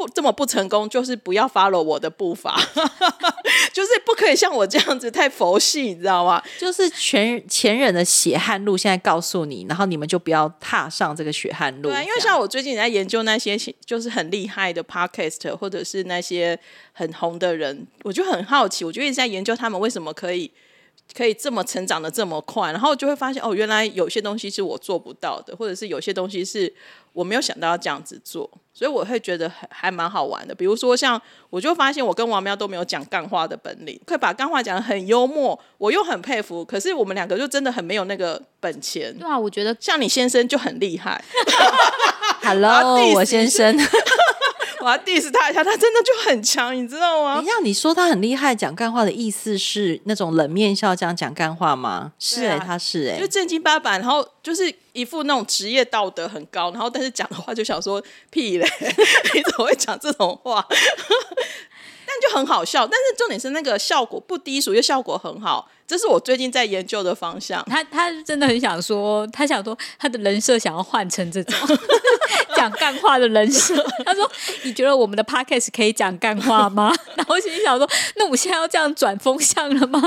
不这么不成功，就是不要 follow 我的步伐，就是不可以像我这样子太佛系，你知道吗？就是前前人的血汗路，现在告诉你，然后你们就不要踏上这个血汗路。对，因为像我最近在研究那些就是很厉害的 podcast，或者是那些很红的人，我就很好奇，我就一直在研究他们为什么可以。可以这么成长的这么快，然后就会发现哦，原来有些东西是我做不到的，或者是有些东西是我没有想到要这样子做，所以我会觉得还还蛮好玩的。比如说像，我就发现我跟王喵都没有讲干话的本领，可以把干话讲得很幽默，我又很佩服。可是我们两个就真的很没有那个本钱。对啊，我觉得像你先生就很厉害。Hello，我先生。我要 diss 他一下，他真的就很强，你知道吗？你像你说他很厉害，讲干话的意思是那种冷面笑这样讲干话吗？是哎、欸，他是哎、欸，就正经八百，然后就是一副那种职业道德很高，然后但是讲的话就想说屁嘞，你怎么会讲这种话？但就很好笑，但是重点是那个效果不低俗，又效果很好。这是我最近在研究的方向。他他真的很想说，他想说他的人设想要换成这种 讲干话的人设。他说：“你觉得我们的 podcast 可以讲干话吗？” 然后我心里想说：“那我现在要这样转风向了吗？”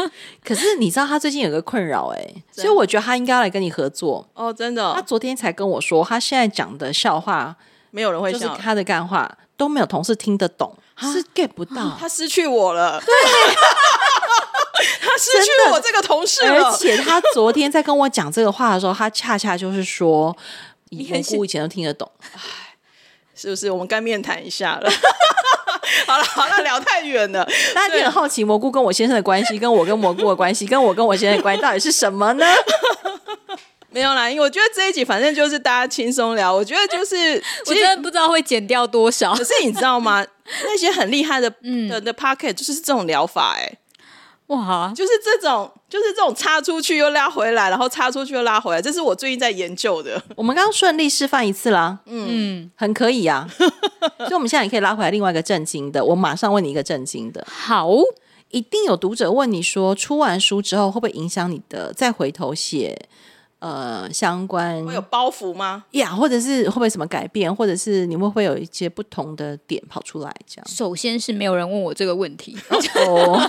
可是你知道他最近有个困扰哎、欸，所以我觉得他应该要来跟你合作哦。真的，他昨天才跟我说，他现在讲的笑话没有人会笑，就是他的干话都没有同事听得懂，是 get 不到。他失去我了。对。他失去了我这个同事，而且他昨天在跟我讲这个话的时候，他恰恰就是说，蘑菇以前都听得懂，是不是？我们该面谈一下了。好了好了，聊太远了。大家很好奇蘑菇跟我先生的关系，跟我跟蘑菇的关系，跟我跟我先生的关系到底是什么呢？没有啦，因为我觉得这一集反正就是大家轻松聊。我觉得就是，我真的不知道会剪掉多少。可是你知道吗？那些很厉害的的的 pocket 就是这种疗法、欸，哎。哇，就是这种，就是这种插出去又拉回来，然后插出去又拉回来，这是我最近在研究的。我们刚刚顺利示范一次啦，嗯，很可以啊。所以我们现在也可以拉回来另外一个震惊的，我马上问你一个震惊的。好，一定有读者问你说，出完书之后会不会影响你的再回头写？呃，相关会有包袱吗？呀，yeah, 或者是会不会什么改变，或者是你们会不会有一些不同的点跑出来？这样，首先是没有人问我这个问题，哦，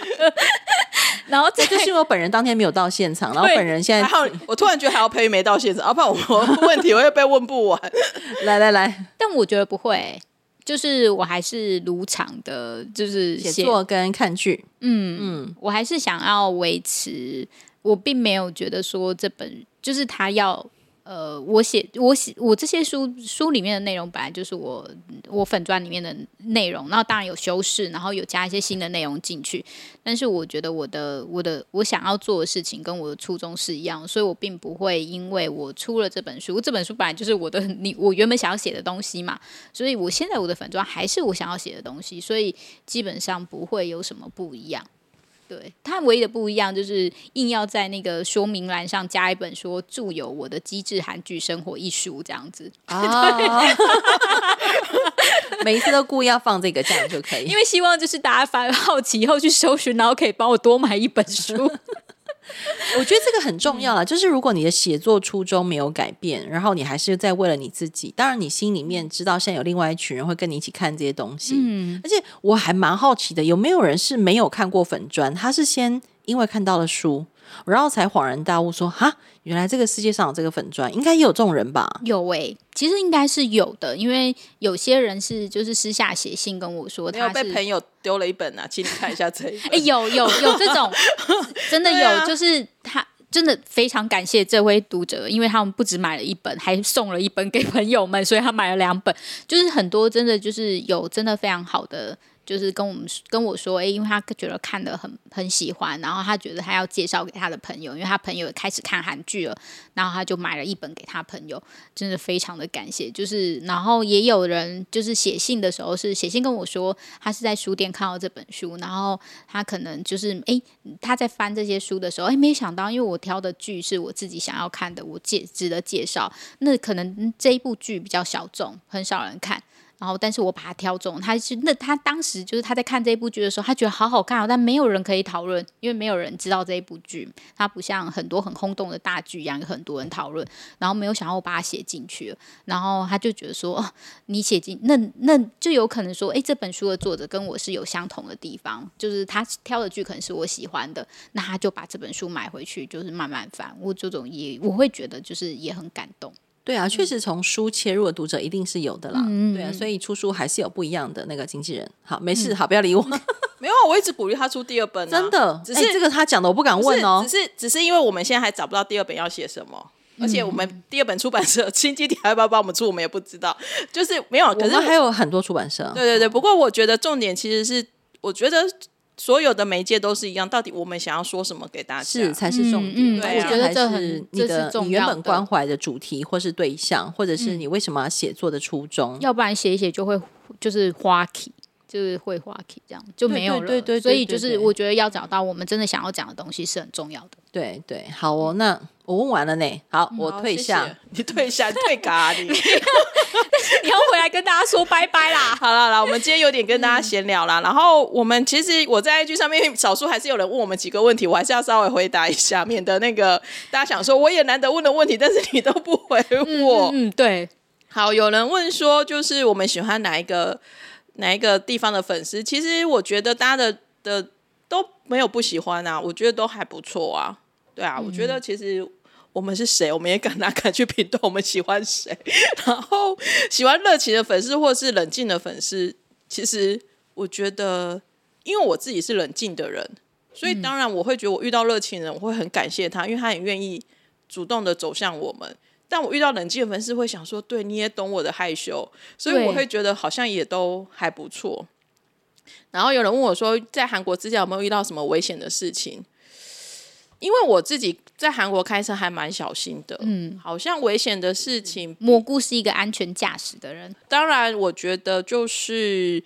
然后这就是我本人当天没有到现场，然后本人现在，我突然觉得还要陪没到现场，要不然我问题我会被问不完。来来来，但我觉得不会，就是我还是如常的，就是写作跟看剧，嗯嗯，我还是想要维持。我并没有觉得说这本就是他要呃，我写我写我这些书书里面的内容本来就是我我粉专里面的内容，然后当然有修饰，然后有加一些新的内容进去。但是我觉得我的我的我想要做的事情跟我的初衷是一样，所以我并不会因为我出了这本书，这本书本来就是我的你我原本想要写的东西嘛，所以我现在我的粉专还是我想要写的东西，所以基本上不会有什么不一样。对，它唯一的不一样就是硬要在那个说明栏上加一本说著有我的机智韩剧生活一书这样子。啊，每一次都故意要放这个这样就可以，因为希望就是大家发好奇以后去搜寻，然后可以帮我多买一本书。我觉得这个很重要啊，就是如果你的写作初衷没有改变，然后你还是在为了你自己，当然你心里面知道现在有另外一群人会跟你一起看这些东西，嗯，而且我还蛮好奇的，有没有人是没有看过粉砖，他是先因为看到了书。然后才恍然大悟，说：“哈，原来这个世界上有这个粉砖，应该也有这种人吧？”有诶、欸，其实应该是有的，因为有些人是就是私下写信跟我说，他被朋友丢了一本啊，请你看一下这一本。哎，有有有这种，真的有，啊、就是他真的非常感谢这位读者，因为他们不止买了一本，还送了一本给朋友们，所以他买了两本。就是很多真的就是有真的非常好的。就是跟我们跟我说，诶，因为他觉得看得很很喜欢，然后他觉得他要介绍给他的朋友，因为他朋友开始看韩剧了，然后他就买了一本给他朋友，真的非常的感谢。就是，然后也有人就是写信的时候是写信跟我说，他是在书店看到这本书，然后他可能就是诶，他在翻这些书的时候，诶，没想到因为我挑的剧是我自己想要看的，我介值得介绍，那可能这一部剧比较小众，很少人看。然后，但是我把它挑中，他是那他当时就是他在看这部剧的时候，他觉得好好看哦，但没有人可以讨论，因为没有人知道这一部剧，它不像很多很轰动的大剧一样有很多人讨论。然后没有想到我把它写进去，然后他就觉得说，你写进那那就有可能说，哎，这本书的作者跟我是有相同的地方，就是他挑的剧可能是我喜欢的，那他就把这本书买回去，就是慢慢翻。我这种也我会觉得就是也很感动。对啊，确实从书切入的读者一定是有的啦。嗯、对啊，所以出书还是有不一样的那个经纪人。好，没事，嗯、好，不要理我。没有，我一直鼓励他出第二本、啊。真的，只是这个他讲的，我不敢问哦。只是，只是因为我们现在还找不到第二本要写什么，嗯、而且我们第二本出版社新基地还要不要帮我们出，我们也不知道。就是没有，可是还有很多出版社。对对对，不过我觉得重点其实是，我觉得。所有的媒介都是一样，到底我们想要说什么给大家？是才是重点。嗯嗯、对、啊，我觉得这是你的你原本关怀的主题，或是对象，或者是你为什么要写作的初衷。要不然写一写就会就是花期，就是会花期，这样就没有了。对对，对对对，所以就是我觉得要找到我们真的想要讲的东西是很重要的。对对，好哦，那。我问完了呢，好，我退下。你退下，退咖你。你要回来跟大家说拜拜啦。好了啦，我们今天有点跟大家闲聊啦。然后我们其实我在 IG 上面，少数还是有人问我们几个问题，我还是要稍微回答一下，免得那个大家想说我也难得问的问题，但是你都不回我。嗯，嗯，对。好，有人问说，就是我们喜欢哪一个哪一个地方的粉丝？其实我觉得大家的的都没有不喜欢啊，我觉得都还不错啊。对啊，我觉得其实。我们是谁？我们也敢拿敢去评断我们喜欢谁。然后喜欢热情的粉丝，或是冷静的粉丝，其实我觉得，因为我自己是冷静的人，所以当然我会觉得，我遇到热情的人，我会很感谢他，因为他很愿意主动的走向我们。但我遇到冷静的粉丝，会想说，对，你也懂我的害羞，所以我会觉得好像也都还不错。然后有人问我说，在韩国之前有没有遇到什么危险的事情？因为我自己在韩国开车还蛮小心的，嗯，好像危险的事情。蘑菇是一个安全驾驶的人，当然，我觉得就是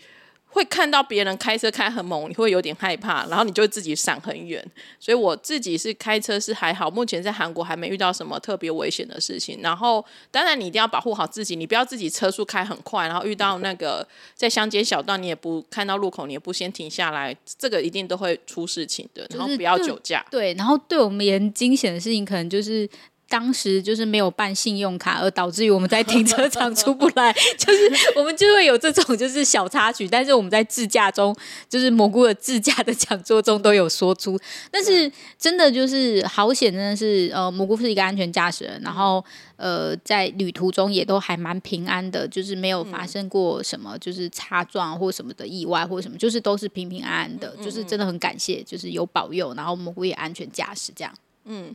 会看到别人开车开很猛，你会有点害怕，然后你就自己闪很远。所以我自己是开车是还好，目前在韩国还没遇到什么特别危险的事情。然后当然你一定要保护好自己，你不要自己车速开很快，然后遇到那个在乡间小道，你也不看到路口，你也不先停下来，这个一定都会出事情的。然后不要酒驾。对，然后对我们也很惊险的事情，可能就是。当时就是没有办信用卡，而导致于我们在停车场出不来，就是我们就会有这种就是小插曲。但是我们在自驾中，就是蘑菇的自驾的讲座中都有说出。但是真的就是好险，真的是呃，蘑菇是一个安全驾驶人，然后呃，在旅途中也都还蛮平安的，就是没有发生过什么就是擦撞或什么的意外或什么，就是都是平平安安的，就是真的很感谢，就是有保佑，然后蘑菇也安全驾驶这样，嗯。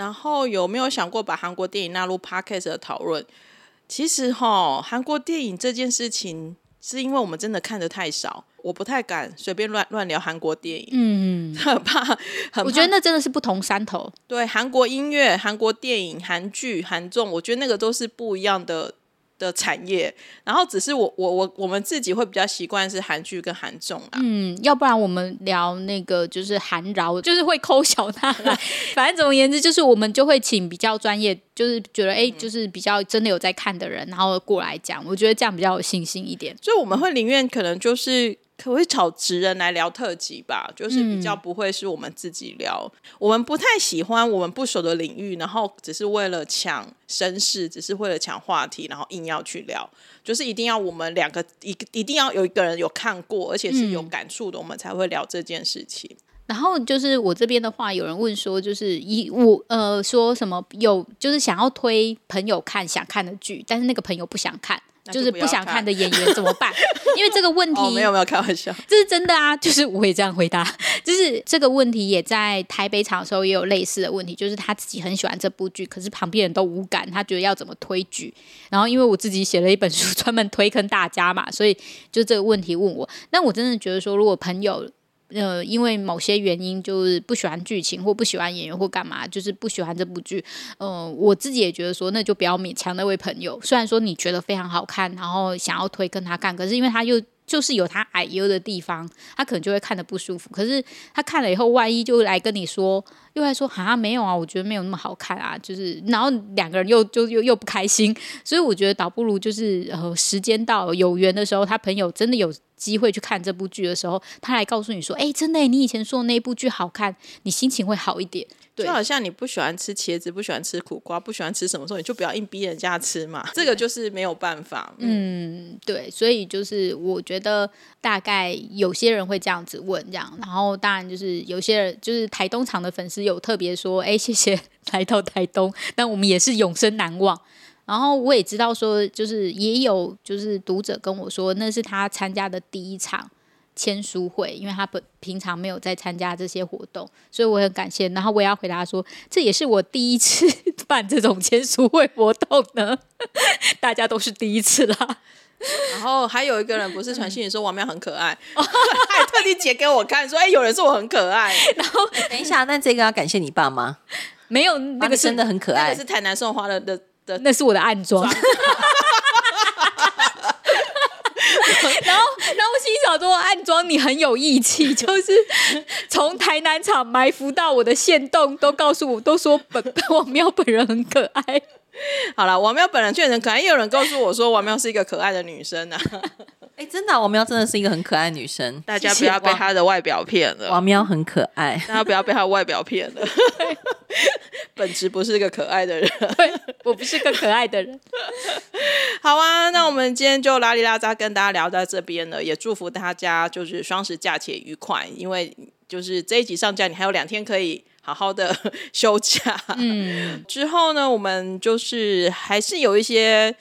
然后有没有想过把韩国电影纳入 Podcast 的讨论？其实哈，韩国电影这件事情是因为我们真的看的太少，我不太敢随便乱乱聊韩国电影，嗯，很怕，很怕。我觉得那真的是不同山头。对，韩国音乐、韩国电影、韩剧、韩综，我觉得那个都是不一样的。的产业，然后只是我我我我们自己会比较习惯是韩剧跟韩综啊，嗯，要不然我们聊那个就是韩饶，就是会抠小娜来，反正总而言之就是我们就会请比较专业，就是觉得哎，就是比较真的有在看的人，然后过来讲，我觉得这样比较有信心一点，所以我们会宁愿可能就是。可会找职人来聊特辑吧，就是比较不会是我们自己聊。嗯、我们不太喜欢我们不熟的领域，然后只是为了抢声势，只是为了抢话题，然后硬要去聊。就是一定要我们两个一一定要有一个人有看过，而且是有感触的，嗯、我们才会聊这件事情。然后就是我这边的话，有人问说，就是一我呃说什么有就是想要推朋友看想看的剧，但是那个朋友不想看。就，是不想看的演员怎么办？因为这个问题，哦，没有没有开玩笑，这是真的啊！就是我也这样回答，就是这个问题也在台北场的时候也有类似的问题，就是他自己很喜欢这部剧，可是旁边人都无感，他觉得要怎么推举。然后因为我自己写了一本书，专门推坑大家嘛，所以就这个问题问我。但我真的觉得说，如果朋友。呃，因为某些原因，就是不喜欢剧情或不喜欢演员或干嘛，就是不喜欢这部剧。呃，我自己也觉得说，那就不要勉强那位朋友。虽然说你觉得非常好看，然后想要推跟他看，可是因为他又就是有他矮优的地方，他可能就会看得不舒服。可是他看了以后，万一就来跟你说，又来说啊，没有啊，我觉得没有那么好看啊，就是然后两个人又就又又不开心。所以我觉得倒不如就是呃，时间到有缘的时候，他朋友真的有。机会去看这部剧的时候，他来告诉你说：“哎，真的，你以前说的那部剧好看，你心情会好一点。”对，就好像你不喜欢吃茄子，不喜欢吃苦瓜，不喜欢吃什么时候，你就不要硬逼人家吃嘛。这个就是没有办法。嗯，对，所以就是我觉得大概有些人会这样子问，这样，然后当然就是有些人就是台东场的粉丝有特别说：“哎，谢谢来到台东，但我们也是永生难忘。”然后我也知道说，就是也有就是读者跟我说，那是他参加的第一场签书会，因为他本平常没有在参加这些活动，所以我很感谢。然后我也要回答说，这也是我第一次 办这种签书会活动呢，大家都是第一次啦。然后还有一个人不是传信息说王喵很可爱，他还特地截给我看，说哎，有人说我很可爱。然后等一下，那这个要感谢你爸妈，没有那个真的很可爱，那个是台南送花的的。那是我的暗装，然后，然后我心想说，暗装你很有义气，就是从台南厂埋伏到我的线洞，都告诉我，都说本王喵本人很可爱。好了，王喵本人确实很可爱，也有人告诉我说，王喵是一个可爱的女生啊。哎，真的，王喵真的是一个很可爱的女生，大家不要被她的外表骗了。王喵很可爱，大家不要被她的外表骗了。本质不是一个可爱的人，我不是个可爱的人。好啊，那我们今天就拉里拉扎跟大家聊到这边了，也祝福大家就是双十假期愉快，因为就是这一集上架，你还有两天可以好好的休假。嗯，之后呢，我们就是还是有一些。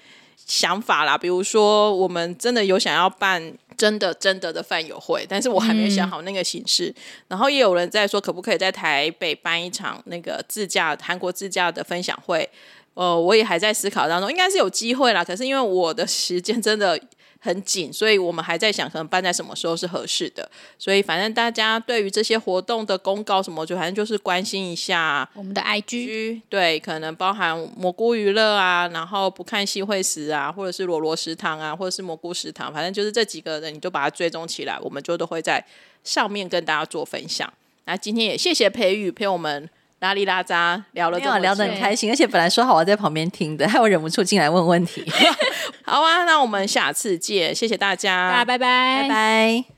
想法啦，比如说我们真的有想要办真的真的的饭友会，但是我还没想好那个形式。嗯、然后也有人在说，可不可以在台北办一场那个自驾韩国自驾的分享会？呃，我也还在思考当中，应该是有机会啦。可是因为我的时间真的很紧，所以我们还在想，可能办在什么时候是合适的。所以反正大家对于这些活动的公告什么，就反正就是关心一下我们的 IG，对，可能包含蘑菇娱乐啊，然后不看戏会死啊，或者是罗罗食堂啊，或者是蘑菇食堂，反正就是这几个人，你就把它追踪起来，我们就都会在上面跟大家做分享。那今天也谢谢培宇陪我们。拉里拉扎聊了这么，聊得很开心，而且本来说好我在旁边听的，害我忍不住进来问问题。好啊，那我们下次见，谢谢大家，大家拜拜，拜拜。